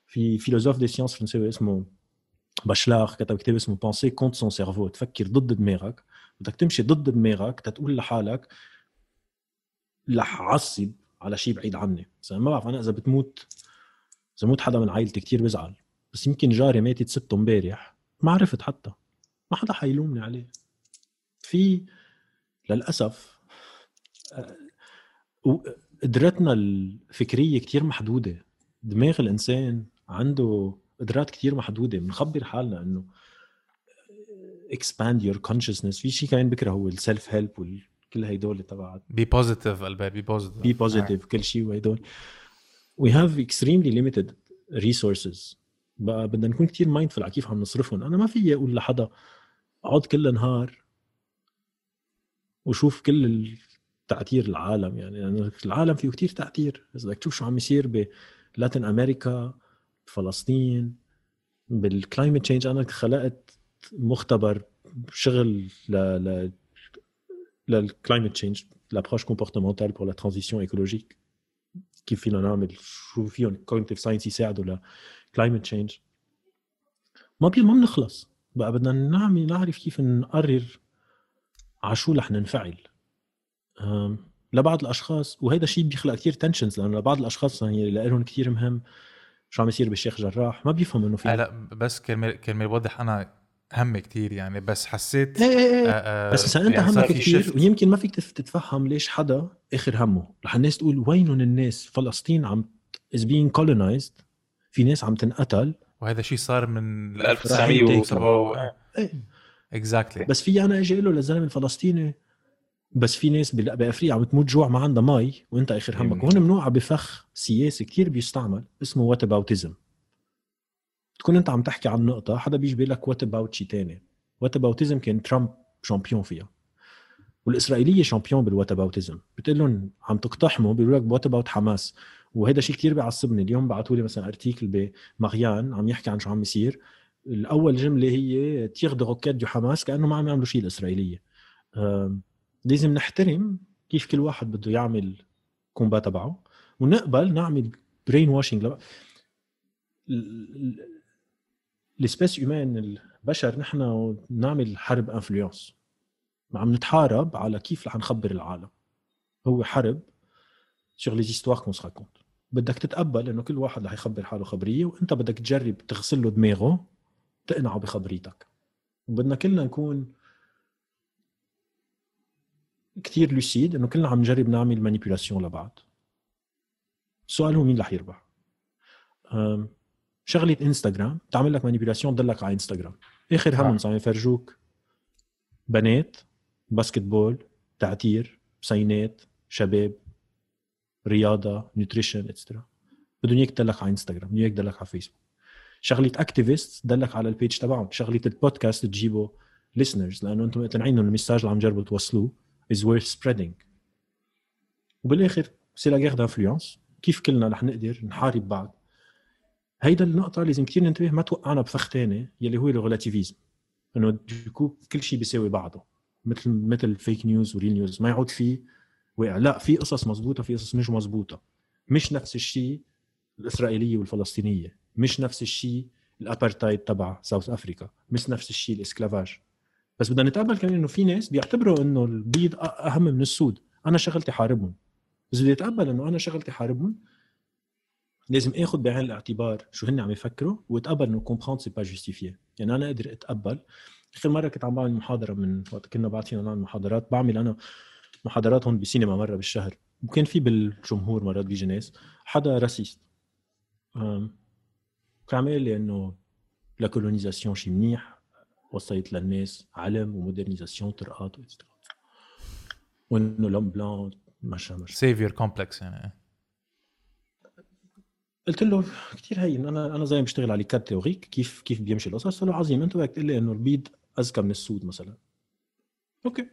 في philosophe des sciences فرنساوي اسمه Bachelard كتب كتاب اسمه penser contre son cerveau تفكر ضد دماغك. بدك تمشي ضد دماغك تتقول لحالك رح أعصب على شيء بعيد عني. مثلا ما بعرف أنا إذا بتموت إذا موت حدا من عائلتي كتير بزعل. بس يمكن جاري ماتت سته امبارح ما عرفت حتى. ما حدا حيلومني عليه. في للأسف آه، قدرتنا الفكرية كتير محدودة. دماغ الإنسان عنده قدرات كتير محدودة. بنخبر حالنا إنه expand your consciousness. في شيء كمان بكره هو ال self-help وكل هيدول تبعت. be positive قلبي be positive be positive كل شيء وهدول we have extremely limited resources. بقى بدنا نكون كتير mindful على كيف عم نصرفهم. أنا ما في أقول لحدا اقعد كل نهار وشوف كل تعتير العالم يعني لأنه العالم فيه كتير تعتير إذا بدك تشوف شو عم يصير بلاتين أمريكا فلسطين بال climate change أنا خلقت مختبر شغل ل ل لل climate change l'approche comportementale pour la transition écologique كيف فينا نعمل شو فيهم cognitive science يساعدوا ل climate change. ما بي ما بنخلص. بقى بدنا نعمل نعرف كيف نقرر على شو رح ننفعل. لبعض الأشخاص وهذا الشيء بيخلق كثير tensions لأنه لبعض الأشخاص يعني لهم كثير مهم شو عم يصير بالشيخ جراح. ما بيفهم إنه في لا بس كرمال كرمال اوضح أنا همي كتير يعني بس حسيت إيه إيه إيه. آه، آه، بس اذا أنت يعني همك shift. ويمكن ما فيك تف- تتفهم ليش حدا آخر همه. رح الناس تقول وينهم الناس؟ فلسطين عم is being colonized. في ناس عم تنقتل. وهذا شيء صار من راح 1970 إيه. Exactly بس في أنا أجي أقول له للزلمة الفلسطيني بس في ناس بأفريقيا عم تموت جوع ما عندها مي وأنت آخر همك. وهون منوقع بفخ سياسي كثير بيستعمل اسمه whataboutism تكون أنت عم تحكي عن نقطة حدا بيجي بيقول لك what about شيء ثاني whataboutism كان ترامب champion فيها؟ والإسرائيلية champion بال whataboutism بتقول لهم عم تقتحموا بيقولوا لك what about حماس؟ وهذا شيء كثير بيعصبني. اليوم بعثوا لي مثلا article بمغيان عم يحكي عن شو عم يصير الأول جملة هي tirs de roquettes du Hamas كأنه ما عم يعملوا شيء الإسرائيلية. لازم نحترم كيف كل واحد بده يعمل combat تبعه. ونقبل نعمل brainwashing L'espèce humaine البشر نحن نعمل حرب influence. عم نتحارب على كيف رح نخبر العالم. هو حرب les histoires qu'on se raconte. بدك تتقبل إنه كل واحد رح يخبر حاله خبرية وإنت بدك تجرب تغسل له دماغه تقنعه بخبريتك. وبدنا كلنا نكون كثير lucide إنه كلنا عم نجرب نعمل manipulation لبعض. السؤال هو مين رح يربح؟ شغلة انستغرام تعمل لك manipulation تضلك على انستغرام آخر هم عم يفرجوك بنات basketball تعتير بسينات شباب رياضة nutrition et cetera بدهم إياك تدلك على انستغرام بدهم إياك تدلك على فيسبوك شغلة activist دلك على ال page تبعهم. شغلة البودكاست تجيبه listeners لأنه أنتم مقتنعين إنه ال message اللي عم تجربوا توصلوه is worth spreading. وبالآخر c'est la guerre d'influence كيف كلنا رح نقدر نحارب بعض؟ هيدا النقطة لازم كثير ننتبه ما توقعنا بفخ ثاني يلي هو ال relativisme إنه كل شيء بيساوي بعضه. مثل مثل fake news و real news ما يعود في واقع لا في قصص مزبوطة في قصص مش مزبوطة. مش نفس الشيء الإسرائيلية والفلسطينية. مش نفس الشيء الابارتايد تبع South Africa مش نفس الشيء ال esclavage. بس بدنا نتقبل كمان إنه في ناس بيعتبروا إنه البيض أهم من السود. أنا شغلتي حاربهم. بس بدي أتقبل إنه أنا شغلتي حاربهم لازم اخذ بعين الاعتبار شو هن عم يفكروا واتقبل إنه comprendre c'est pas justifier يعني أنا أقدر أتقبل. آخر مرة كنت عم بعمل محاضرة من وقت كنا بعطينا نعمل محاضرات. بعمل أنا محاضرات هون بسينما مرة بالشهر. وكان في بالجمهور مرات بيجي ناس. حدا raciste كان يقول لي إنه la colonisation شيء منيح. وصلت للناس علم و modernisation طرقات وإنه l'homme blanc مشى مشى c'est hyper complexe يعني. قلت له كثير هين أنا أنا زي بشتغل على cadre théorique كيف كيف بيمشي القصص. قلت له عظيم أنت بدك تقول لي إنه البيض أذكى من السود مثلا. أوكي.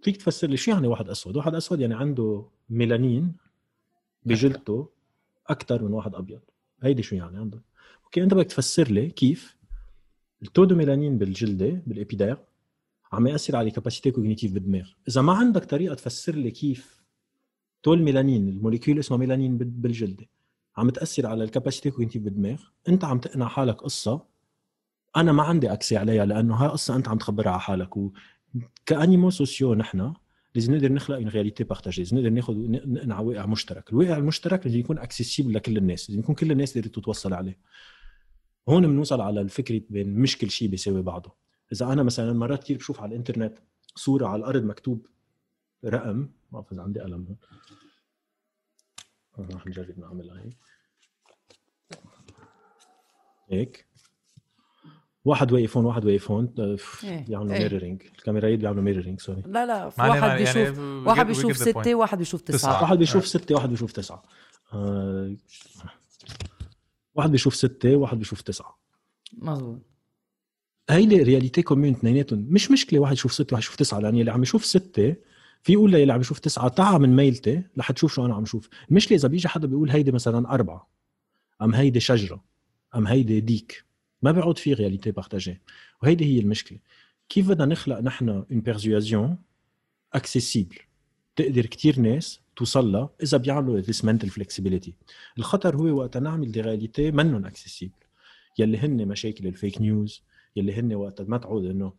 فيك تفسر لي شو يعني واحد أسود؟ واحد أسود يعني عنده ميلانين بجلدته أكثر من واحد أبيض. هيدي شو يعني عنده؟ أوكي أنت بدك تفسر لي كيف ال taux de mélanine بالجلدة بال épiderme عم يأثر على capacités cognitives بالدماغ. إذا ما عندك طريقة تفسر لي كيف taux de mélanine ال molécule اسمها ميلانين بالجلدة عم تأثر على ال capacités cognitives بالدماغ. انت عم تقنع حالك قصة. أنا ما عندي accès عليها لأنه هاي قصة أنت عم تخبرها على حالك. وكانيمو سوسيو نحن لازم نقدر نخلق une réalité partagée لازم نقدر ناخذ نقنع واقع مشترك. الواقع المشترك لازم يكون accessible لكل الناس لازم يكون كل الناس تقدر تتوصل عليه. هون بنوصل على الفكرة بين مش كل شيء بيساوي بعضه. إذا أنا مثلا مرات كثير بشوف على الإنترنت صورة على الأرض مكتوب رقم ما بعرف إذا عندي قلم هون. رح نجرب نعملها هيك. هيك. واحد واقف هون واحد واقف هون إيه. بيعملوا إيه. mirroring الكاميرايات بيعملوا mirroring sorry لا لا واحد يعني بيشوف و واحد بيشوف. ستة واحد بيشوف تسعة. واحد بيشوف ستة واحد بيشوف تسعة. آه، واحد بيشوف ستة واحد بيشوف تسعة. مزبوط هيدي réalité commune اثنيناتهم. مش مشكلة واحد يشوف ستة واحد يشوف تسعة لأن اللي عم يشوف ستة في يقول للي عم يشوف تسعة تعا من ميلتي رح تشوف شو أنا عم شوف. المشكلة اذا بيجي حدا بيقول هيدي مثلا أربعة. أم هيدي شجرة. أم هيدي ديك؟ ما بيعود في réalité partagée. وهيدي هي المشكلة. كيف بدنا نخلق نحن une persuasion accessible تقدر كتير ناس توصل لها إذا بيعملوا this mental flexibility. الخطر هو وقت نعمل des réalités منهم accessibles يلي هن مشاكل ال fake news يلي هن وقت ما تعود إنه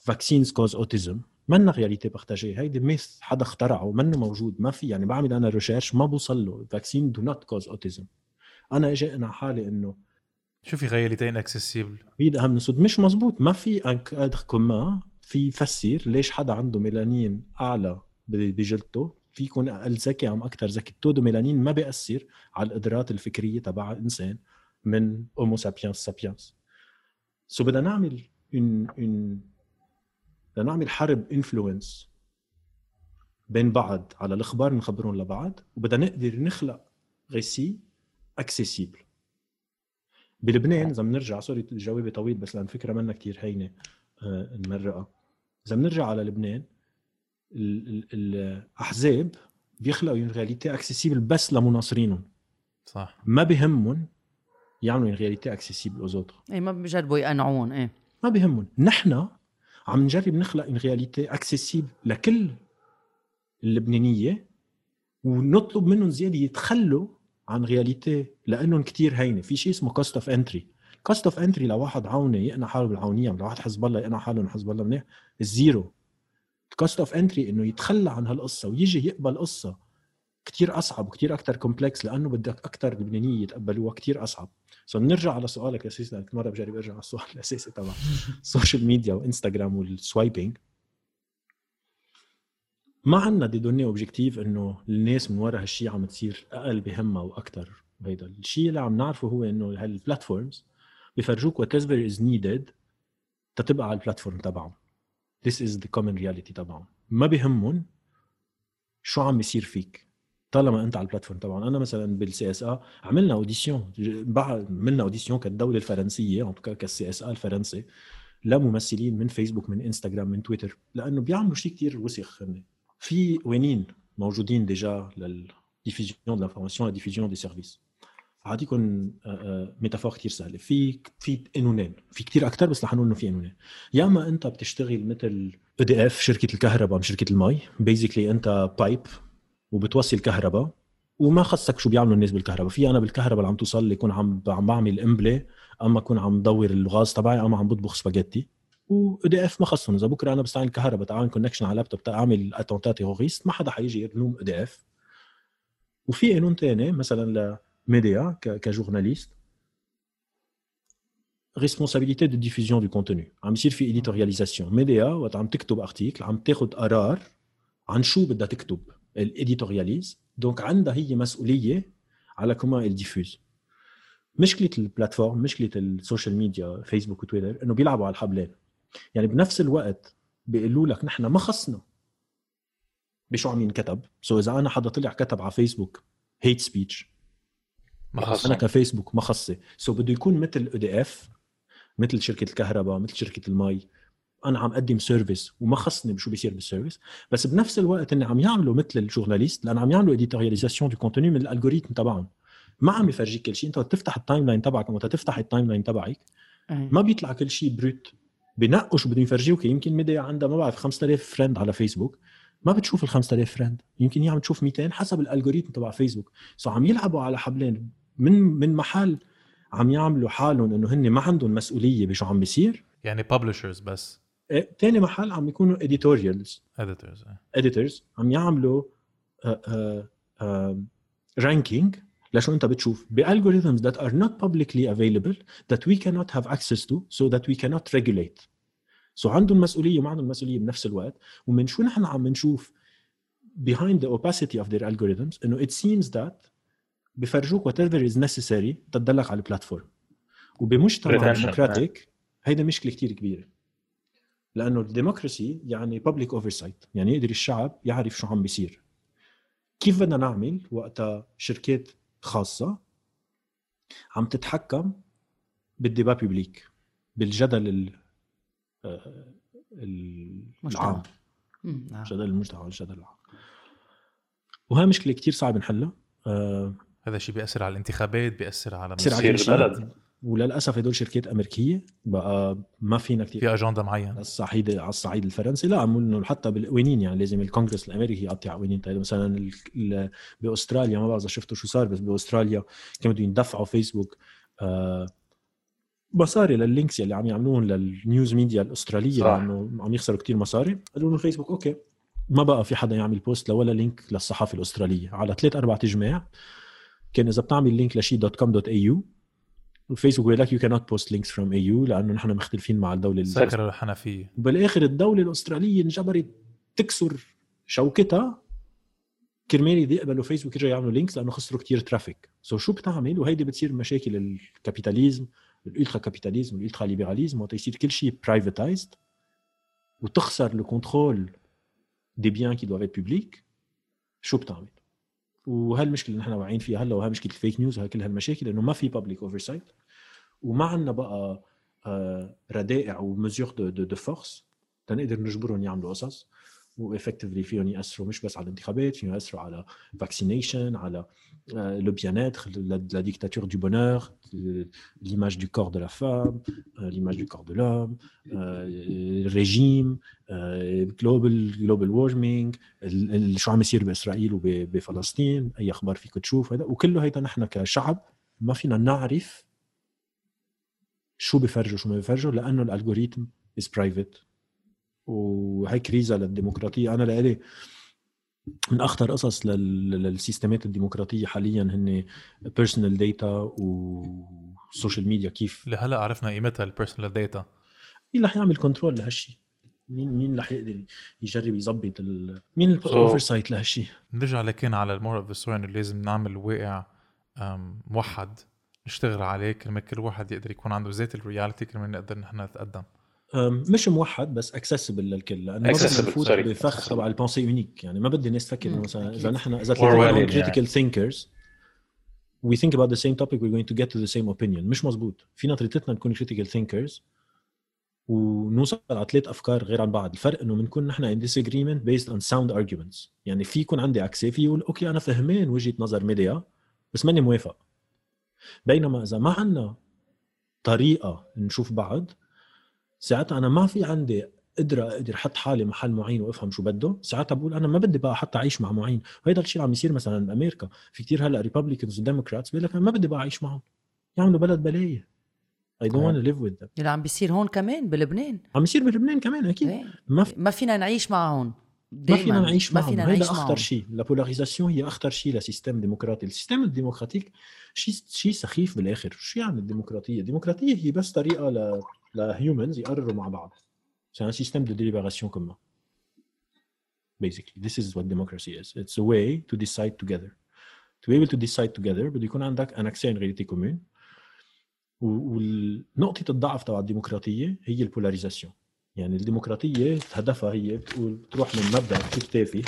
vaccines cause autism منا réalité partagée. هيدي myth حدا اخترعه منه موجود. ما في يعني بعمل أنا research ما بوصل له vaccines do not cause autism أنا أجي اقنع حالي إنه شو في réalité accessible بيض أهم من السود مش مزبوط. ما في un cadre commun في يفسر ليش حدا عنده ميلانين أعلى بجلدته؟ في يكون أقل ذكي أم أكثر ذكي. ال taux de mélanine ما بيأثر على القدرات الفكرية تبع الإنسان من homo sapiens sapiens so بدنا نعمل une une بدنا نعمل حرب influence بين بعض على الأخبار نخبرهم لبعض وبدنا نقدر نخلق réalité accessible بلبنان إذا بنرجع sorry جوابي طويل بس لأن فكرة منا كتير هينة آه، نمرقها. إذا بنرجع على لبنان ال- ال- الأحزاب بيخلقوا réalité accessible بس لمناصرينهم. صح. ما بهمهم يعملوا accessible aux autres إيه ما بيجربوا يقنعون إيه. ما بهمهم. نحن عم نجرب نخلق réalité accessible لكل اللبنانية ونطلب منهم زيادة يتخلوا عن réalité لأنهم كتير هينة. في شيء اسمه cost of entry cost of entry لواحد عوني يقنع حاله بالعونية لواحد حزب الله يقنع حاله إنه حزب الله منيح ال zero ال cost of entry إنه يتخلى عن هالقصة ويجي يقبل قصة كتير أصعب وكتير أكثر complexe لأنه بدك أكثر لبنانيه يتقبلوها كتير أصعب. so بنرجع على سؤالك الاساسي لأنك مرة بجرب ارجع على السؤال الأساسي تبع ال social media وانستغرام وال swiping ما عندنا des données objectives إنه الناس من ورا هالشيء عم تصير أقل بهمها وأكثر هيدا الشيء اللي عم نعرفه هو إنه هال platforms بيفرجوك whatever is needed تتبقى على ال platform تبعهم. This is the common reality تبعهم. ما بهمهم شو عم بيصير فيك طالما أنت على ال platform تبعهم. أنا مثلا بال CSA عملنا audition عملنا audition كالدولة الفرنسية كال CSA الفرنسي لممثلين من فيسبوك من انستغرام من تويتر لأنه بيعملوا شيء كتير وسخ هن في قوانين موجودين déjà لل diffusion de l'information لل diffusion des services اعطيكم métaphore كثير سهلة. في في قانونين في كثير أكثر بس رح نقول إنه في قانونين يا أما أنت بتشتغل مثل EDF شركة الكهرباء من شركة المي. basically أنت pipe وبتوصل الكهرباء وما خصك شو بيعملوا الناس بالكهرباء. في أنا بالكهرباء اللي عم توصل لي يكون عم عم بعمل إمبلي أما اكون عم دور الغاز تبعي أما عم بطبخ سباجيتي. EDF ما خصهم إذا بكرة أنا بستعمل الكهرباء تعمل connection على لابتوب أعمل attentat terroriste ما حدا حيجي يلوم EDF. وفي قانون ثاني مثلا ل média ك journaliste. responsabilité de diffusion de contenu عم يصير في éditorialisation média وقت عم تكتب article عم تاخذ قرار عن شو بدها تكتب. elle éditorialise donc عندها هي مسؤولية على comment elle diffuse مشكلة ال platform مشكلة ال social media فيسبوك وتويتر إنه بيلعبوا على الحبلين. يعني بنفس الوقت بيقولوا لك نحن ما خصنا. بشو عم ينكتب؟ so إذا أنا حدا طلع كتب على فيسبوك hate speech ما خص. أنا كفيسبوك ما خصي. so بده يكون مثل EDF مثل شركة الكهرباء مثل شركة المي. أنا عم أقدم service وما خصني بشو بيصير بال service بس بنفس الوقت إني عم يعملوا مثل ال journaliste لأن عم يعملوا éditorialisation de contenu من ال algorithm تبعهم. ما عم يفرجيك كل شيء. أنت وقت تفتح ال timeline تبعك وقت تفتح ال timeline تبعك. ما بيطلع كل شيء brut بنقوا شو بدهم يفرجيوك يمكن ميديا عندها ما بعرف 5000 friend على فيسبوك ما بتشوف ال 5000 friend يمكن هي عم تشوف 200 حسب ال algorithm تبع فيسبوك so عم يلعبوا على حبلين. من من محل عم يعملوا حالهم إنه هن ما عندهم مسؤولية بشو عم بيصير؟ يعني publishers بس. إيه، تاني محل عم يكونوا editorials editors editors عم يعملوا ranking لشو انت بتشوف؟ ب algorithms that are not publicly available that we cannot have access to so that we cannot regulate. So عندهم مسؤولية وما عندهم مسؤولية بنفس الوقت. ومن شو نحن عم نشوف behind the opacity of their algorithms إنه it seems that بفرجوك whatever is necessary تدلك على ال platform وبمجتمع. démocratique هيدا مشكلة كتير كبيرة. لأنه ال democracy يعني public oversight يعني يقدر الشعب يعرف شو عم بيصير. كيف بدنا نعمل وقتها شركات خاصة عم تتحكم بالديبا بيبليك بالجدل ال آه،. العام. نعم. جدل المجتمع والجدل العام. وهي مشكلة كتير صعب نحلها. آه، هذا الشيء بيأثر على الانتخابات بيأثر على بصير على وللأسف هدول شركات أمريكية بقى ما فينا كتير. في أجندة معين على الصعيد على الصعيد الفرنسي. لا عم إنه حتى بالقوانين يعني؟ لازم الكونغرس الأمريكي يقطع قوانين طيب مثلا ال- ال- بأستراليا ما بعرف إذا شفتوا شو صار بس بأستراليا كانوا بدهم يدفعوا فيسبوك آه مصاري لل links يلي عم يعملوهم لل news media الأسترالية. لأنه عم يخسروا كتير مصاري. قالوا لهم فيسبوك okay. ما بقى في حدا يعمل post ولا link للصحافة الأسترالية. على ثلاث أربع اجماع كان إذا بتعمل لينك لشي dot com dot AU الفيسبوك بيقول لك يو كانوت بوست لينكس فروم اي يو لأنه نحن مختلفين مع الدولة ال- سكر الحنفية. وبالآخر الدولة الأسترالية انجبرت تكسر شوكتها. كرمال يقبلوا فيسبوك يرجعوا يعملوا links لأنه خسروا كتير traffic so شو بتعمل؟ وهيدي بتصير مشاكل ال capitalism ال ultra capitalism وال ultra liberalism وقت يصير كل شيء privatized وتخسر le contrôle des biens qui doivent publics شو بتعمل؟ وهالمشكله اللي نحن واعيين فيها هلا وهي مشكلة ال fake news وهي كل هالمشاكل انه ما في public oversight وما عندنا بقى آه، ردائع ومزيور دو دو, فورس تنقدر نجبرهم يعملوا قصص. وافكتفلي فيهم يأثروا مش بس على الانتخابات فيهم يأثروا على فاكسينيشن على لو بيان اتر لا ديكتاتور دو بونور ليماج دو كور دو لا فام ليماج دو كور دو لوم الريجيم جلوبال جلوبال وورمينج شو عم يصير بإسرائيل وبفلسطين أي أخبار فيك تشوف؟ هذا وكله هيدا نحن كشعب ما فينا نعرف شو بفرجوا شو ما بفرجوا لأنه ال algorithm is private وهي كريزه للديمقراطية. أنا لإلي من أخطر قصص للسيستمات الديمقراطية حاليا هن personal data وال social media كيف؟ لهلا عرفنا قيمتها ال personal data مين رح يعمل control لهالشيء مين مين رح يقدر يجرب يظبط ال... مين ال oversight لهالشيء نرجع لكن على ال moral of the story إنه لازم نعمل واقع موحد نشتغل عليه كرمال كل واحد يقدر يكون عنده ذات ال reality كرمال نقدر نحن نتقدم. مش موحد بس accessible للكل لأنه ما بدنا نفوت بفخ تبع ال pensée unique يعني ما بدي الناس تفكر انه مثلا إذا نحن إذا ثلاثة critical thinkers we think about the same topic we're going to get to the same opinion. مش مزبوط فينا ثلاثتنا نكون critical thinkers ونوصل على ثلاث أفكار غير عن بعض. الفرق إنه بنكون نحن in disagreement based on sound arguments. يعني في يكون عندي عكسي في يقول okay أنا فهمان وجهة نظر ميديا بس ماني موافق. بينما إذا ما عندنا طريقة نشوف بعض ساعتها أنا ما في عندي قدرة أقدر أحط حالي محل معين وأفهم شو بده. ساعتها بقول أنا ما بدي بقى حتى أعيش مع معين. وهذا الشيء عم يصير مثلا بامريكا في كتير هلأ Republicans و Democrats بيقول لك أنا ما بدي بقى أعيش معهم. يعملوا بلد بلايه don't want to live with them. اللي عم بيصير هون كمان بلبنان. عم يصير بلبنان كمان أكيد. إيه. ما في ما فينا نعيش معهم. ما فينا نعيش ما معهم. فينا هيدا نعيش أخطر شيء ال polarisation هي أخطر شيء ل système ديمقراطي. ال système ال démocratique شيء شيء سخيف بالآخر. شو يعني الديمقراطية؟ الديمقراطية هي بس طريقة ل ل humans يقرروا مع بعض C'est un système de délibération commun. Basically, this is what democracy is. It's a way to decide together. To be able to decide together بده يكون عندك un accès à une. ونقطة الضعف تبع الديمقراطية هي ال polarisation. يعني الديمقراطية هدفها هي بتقول بتروح من مبدأ كثير تافه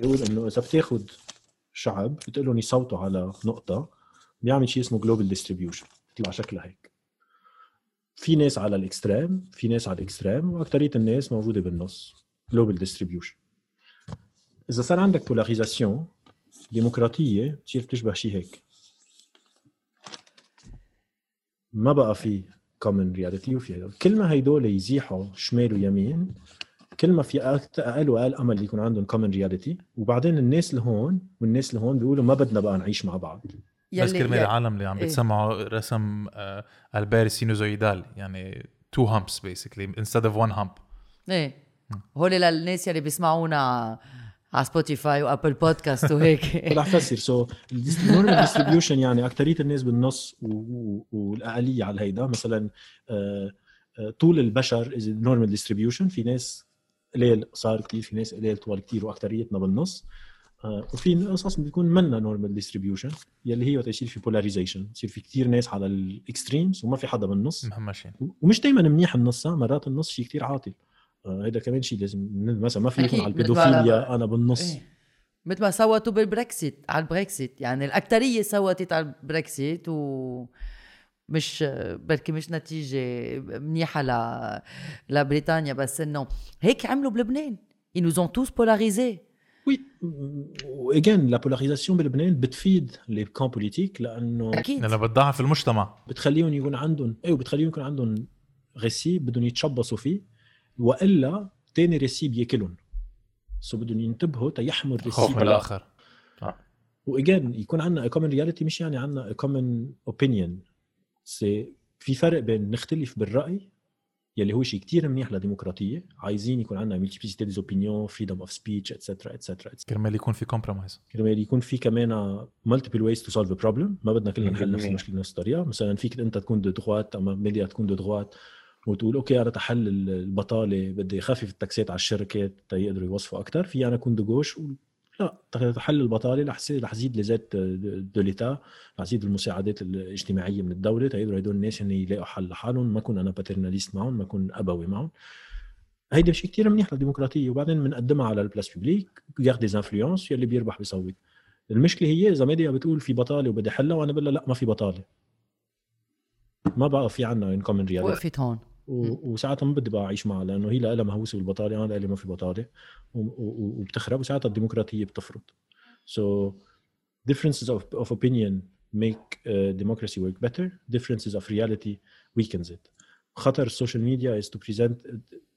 بيقول انه اذا بتاخذ شعب بتقول لهم يصوتوا على نقطة بيعمل شيء اسمه global distribution بتطلع شكلها هيك. في ناس على ال extreme في ناس على ال extreme واكثريه الناس موجودة بالنص global distribution إذا صار عندك polarisation ديمقراطية بتصير بتشبه شيء هيك. ما بقى في common reality وفي كل ما هيدول يزيحوا شمال ويمين كل ما في أقل وأقل أمل يكون عندهم common reality وبعدين الناس اللي هون والناس اللي هون بيقولوا ما بدنا بقى نعيش مع بعض. بس كرمال العالم اللي عم إيه. بتسمعوا رسم آه الباري sinusoïdale يعني two humps basically instead of one hump إيه. هول للناس يلي بيسمعونا على سبوتيفاي وابل بودكاست وهيك رح فسر. so ال normal distribution يعني اكثريه الناس بالنص والأقلية على هيدا مثلا آه، آه، طول البشر is normal distribution في ناس قليل قصار كثير في ناس قليل طوال كثير واكثريتنا بالنص. آه، وفي قصص بيكون منا normal distribution يلي هي وقت يصير في polarization يصير في كثير ناس على ال extremes وما في حدا بالنص. مهمشين ومش دائما منيح النص مرات النص شيء كثير عاطل. آه، هيدا كمان شيء لازم مثلا ما في يكون على البيدوفيليا أنا بالنص. إيه. مثل ما صوتوا بالبريكسيت على البريكسيت يعني الأكترية صوتت على البريكسيت و مش بركي مش نتيجة منيحة ل... لبريطانيا بس إنه هيك عملوا بلبنان. Ils nous ont tous polarisés. oui عايزين la polarisation بلبنان بتفيد les camps politiques لأنه أكيد. لأنه بتضعف المجتمع. بتخليهم يكون عندهم أيوه بتخليهم يكون عندهم غسي بدهم يتشبصوا فيه. وإلا تاني récit بياكلهم. سو بدهم ينتبهوا تيحموا ال récit خوف من الآخر. عايزين يكون عندنا common reality مش يعني عندنا common opinion سي في فرق بين نختلف بالرأي يلي هو شيء كتير منيح للديمقراطيه عايزين يكون عندنا multiplicité des opinions freedom of speech etcetera etcetera كرمال يكون في compromise كرمال يكون في كمان multiple ways to solve problem ما بدنا كلنا نحل نفس مية. المشكلة بنفس الطريقة مثلا فيك أنت تكون de droite أما ميديا تكون de droite وتقول أوكي أنا تحل البطالة بدي أخفف التاكسات على الشركات تيقدروا يوظفوا أكثر في أنا أكون de gauche. لا تحل البطاله رح رح يزيد les aides de l'État رح يزيد المساعدات الاجتماعية من الدولة. تيقدروا هدول الناس هن يلاقوا حل لحالهم. ما اكون أنا paternaliste معهم ما اكون أبوي معهم. هيدا شيء كثير منيح للديمقراطية. وبعدين بنقدمها على ال place publique guerre des influences يلي بيربح بيصوت المشكلة هي إذا ميديا بتقول في بطالة وبدي حلها وأنا بقول لا ما في بطالة. ما بقى في عنا une common reality وقفت هون. وساعتها ما بدي بقى اعيش معها لأنه هي لها مهووسه بالبطالة أنا لي ما في بطالة وبتخرب وساعتها الديمقراطية بتفرض so differences of, of opinion make uh, democracy work better differences of reality weakens it. خطر ال social media is to present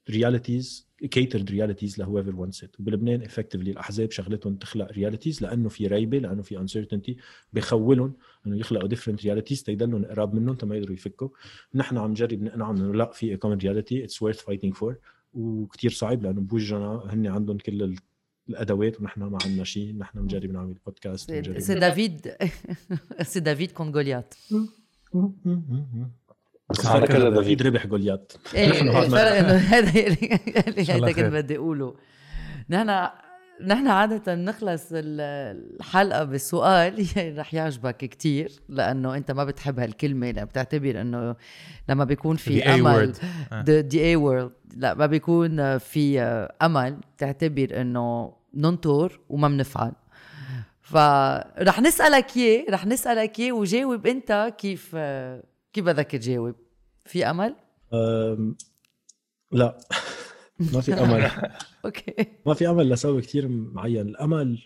realities catered realities ل whoever wants it وبلبنان effectively الأحزاب شغلتهم تخلق realities لأنه في ريبة لأنه في uncertainty بخولهم إنه يخلقوا different realities تيضلوا قراب منهم تما يقدروا يفكوا. نحن عم نجرب نقنعهم انه لا في a common reality it's worth fighting for. وكتير صعب لأنه بوجهنا هن عندهم كل ال- الأدوات ونحن ما عندنا شيء نحن بنجرب نعمل podcast c'est David c'est David contre Goliath بس هذا الفرق كله إنه دافيد. ربح جوليات. الفرق ما- إنه هذا الله هيدا كنت. بدي أقوله. نحن نحن عادة نخلص ال- الحلقة بسؤال رح يعجبك كتير لأنه أنت ما بتحب هالكلمة. لأن بتعتبر أنه لما بيكون في The أمل the A word. لا ما بيكون في أمل بتعتبر أنه ننطر وما بنفعل. فرح نسألك إياه رح نسألك إياه وجاوب أنت كيف كيف بدك تجاوب؟ في أمل؟ أم، لا. ما في أمل. أوكي. ما في أمل لسبب كثير معين. الأمل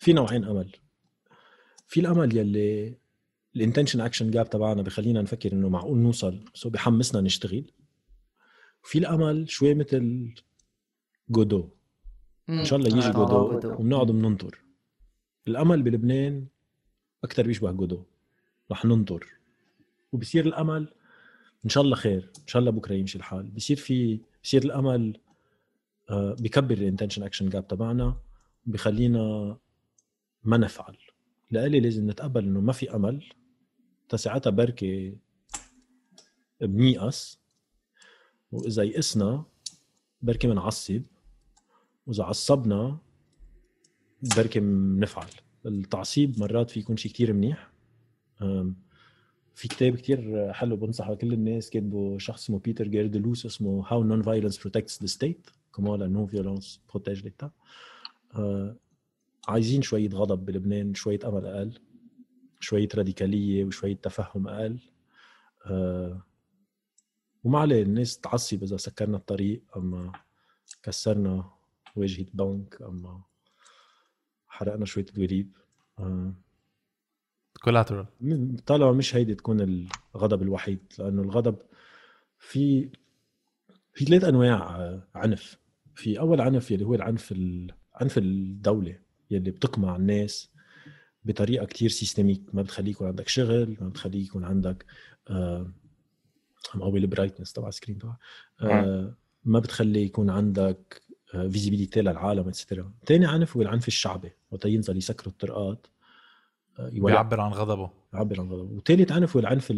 في نوعين أمل. في الأمل يلي ال intention action gap تبعنا بخلينا نفكر إنه معقول نوصل سو بحمسنا نشتغل. في الأمل شوي مثل جودو. إن شاء الله يجي آه، جودو جودو. وبنقعد بننطر. الأمل بلبنان أكثر بيشبه جودو. رح ننطر. وبصير الأمل إن شاء الله خير إن شاء الله بكرة يمشي الحال. بصير في بصير الأمل آه، بكبر ال intention action gap تبعنا بخلينا ما نفعل. لألي لازم نتقبل إنه ما في أمل. تساعتها بركي بنيأس وإذا يئسنا بركي بنعصب وإذا عصبنا بركي بنفعل التعصيب مرات في يكون شيء كتير منيح. في كتاب كتير حلو بنصحه لكل الناس كاتبه شخص اسمه بيتر جيردلوس اسمه How Non-Violence Protects the State Comment la non-violence protège l'État. آه، عايزين شوية غضب بلبنان شوية أمل أقل شوية راديكالية وشوية تفهم أقل. آه، وما عليه الناس تعصب إذا سكرنا الطريق أما كسرنا واجهة بنك أما حرقنا شوية دوليب آه، كولاترال طالما مش هيدي تكون الغضب الوحيد لأنه الغضب في في ثلاث أنواع آه، عنف. في أول عنف يلي هو العنف ال... عنف الدولة يلي بتقمع الناس بطريقة كتير سيستميك ما بتخليه يكون عندك شغل ما بتخليه يكون عندك آه، عم قوي ال brightness تبع ال screen تبع آه، ما بتخلي يكون عندك visibility للعالم etcetera ثاني عنف هو العنف الشعبي وقت ينزل يسكروا الطرقات. آه، بيعبر عن غضبه. يعبر عن غضبه. وثالث عنف هو العنف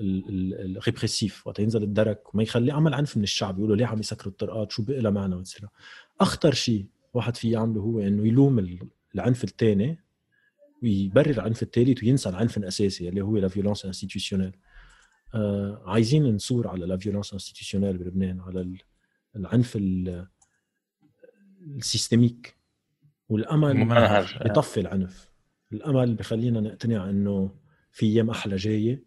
ال répressif وقت ينزل الدرك وما يخلي عمل عنف من الشعب. يقولوا ليه عم يسكروا الطرقات؟ شو بقى لها معنى وتصير؟ أخطر شيء واحد فيه يعمله هو إنه يلوم ال- العنف الثاني ويبرر العنف الثالث وينسى العنف الأساسي اللي هو la violence institutionnelle آه عايزين نثور على la violence institutionnelle بلبنان على ال- العنف ال- ال systémique. والأمل بيطفي العنف. الأمل بخلينا نقتنع إنه في أيام أحلى جاية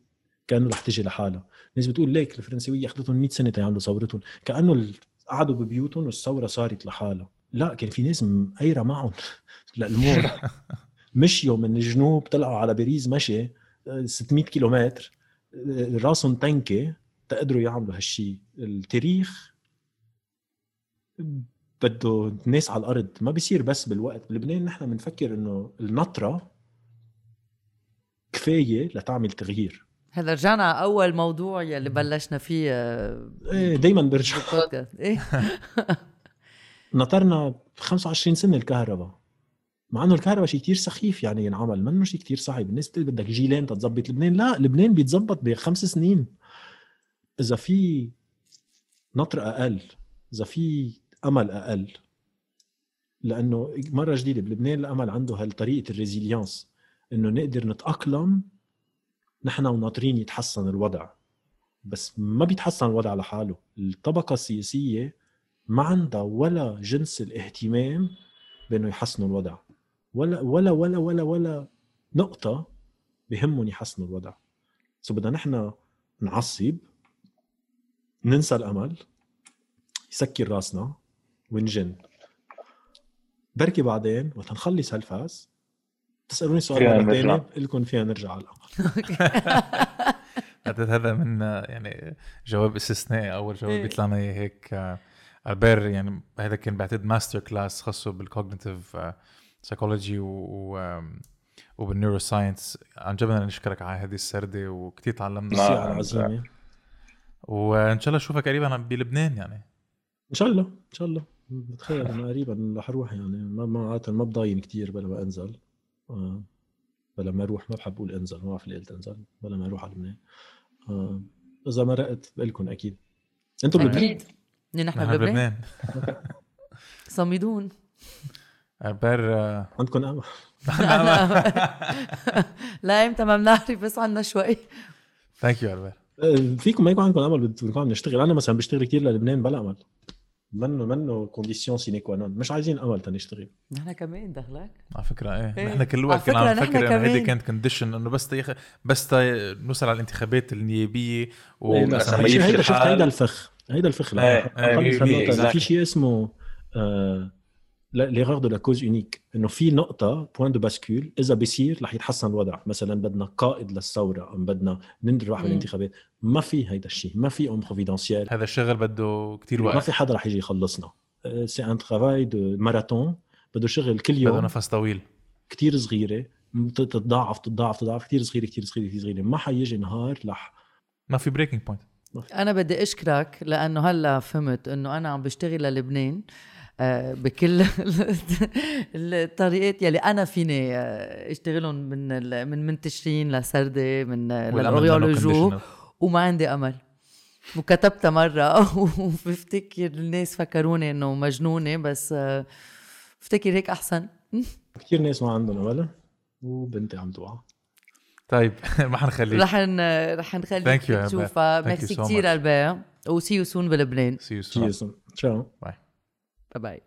كأنه رح تجي لحالها. الناس بتقول ليك الفرنسويه أخذتهم 100 سنة تيعملوا ثورتهم. كأنه قعدوا ببيوتهم والثورة صارت لحالها. لا كان في ناس مقيرة معهم. للموت مشيوا من الجنوب طلعوا على باريس مشي آه، 600 كيلومتر. آه، راسهم تنكة تقدروا يعملوا هالشيء التاريخ بده ناس على الأرض. ما بيصير بس بالوقت. بلبنان نحن بنفكر إنه النطرة كفاية لتعمل تغيير هلا رجعنا على أول موضوع يلي بلشنا فيه آه، إيه دائما برجع. إيه. نطرنا 25 سنة الكهرباء. مع إنه الكهرباء شيء كتير سخيف يعني ينعمل منه شيء كتير صعب. الناس بتقول بدك جيلين تتظبط. لبنان لا لبنان بيتظبط بخمس سنين. إذا في نطر أقل إذا في أمل أقل. لأنه مرة جديدة بلبنان الأمل عنده هالطريقة الريزيليانس. إنه نقدر نتأقلم نحن وناطرين يتحسن الوضع. بس ما بيتحسن الوضع لحاله. الطبقة السياسية ما عندها ولا جنس الاهتمام بإنه يحسنوا الوضع. ولا ولا ولا ولا ولا نقطة بهمهم يحسنوا الوضع. سو بدنا نحن نعصب ننسى الأمل يسكر راسنا ونجن. بركي بعدين وقت نخلص هالفاس تسألوني سؤال مرة. ثانية بقول لكم فينا نرجع على بعتقد هذا من آه، يعني جواب استثنائي أول جواب إيه. بيطلع لنا إياه هيك آه، ألبير يعني هذا كان بعتقد master class خاصة بال cognitive psychology وبال neuroscience عن جد بدنا نشكرك على هذه السردة وكثير تعلمنا. العزيمه وإن شاء الله أشوفك قريبا بلبنان يعني. إن شاء الله إن شاء الله. بتخيل أنا قريبا رح أروح يعني ما ما عادة ما بضاين كثير بلا ما أنزل. آه، بلا ما أروح ما بحب أقول إنزل ما بعرف ليه قلت إنزل بلا ما أروح على لبنان آه، إذا مرقت بقول لكم أكيد. أنتم بلبنان؟ أكيد نحن نحن بلبنان. صمدون آه، عندكم امل لا إمتى ما بنعرف بس عنا شوي. thank you آه، فيكم ما يكون عندكم امل بدكم عم نشتغل. أنا مثلا بشتغل كثير للبنان بلا امل منه منه condition sine qua non مش عايزين امل تنشتغل. نحن كمان دخلك. على فكرة إيه, إيه. نحن كل الوقت كنا فكرة عم نفكر إنه هيدي. كانت condition إنه بس تيخ... بس تا نوصل على الانتخابات النيابية و... إيه، هيدا شفت هيدا الفخ. هيدا الفخ. لا إيه، في شيء اسمه آه، l'erreur de la cause unique إنه في نقطة point de bascule إذا بيصير رح يتحسن الوضع. مثلا بدنا قائد للثورة أم بدنا ننجح مم. بالانتخابات ما في هيدا الشيء. ما في homme providentiel هذا الشغل بده كتير ما وقت. في حدا رح يجي يخلصنا. c'est un travail de marathon بده شغل كل بده يوم. نفس طويل. كتير صغيرة. تتضاعف تتضاعف تتضاعف كتير صغيرة كتير صغيرة كتير صغيرة. ما حيجي نهار رح ما في breaking point أنا بدي أشكرك لأنه هلأ فهمت إنه أنا عم بشتغل للبنان. بكل الطريقات يلي أنا فيني آه، أشتغلهم من من من تشرين لسردة من للاوريولوجو وما عندي أمل وكتبتها مرة وبفتكر الناس فكروني إنه مجنونة بس آه، بفتكر هيك أحسن كتير ناس ما عندهم أمل وبنتي عم توعى طيب ما حنخليك رح ن... رح نخليك. تشوفها ميرسي كثير. ألبير و see you soon بلبنان See you soon. Cheers. Ciao. bye bye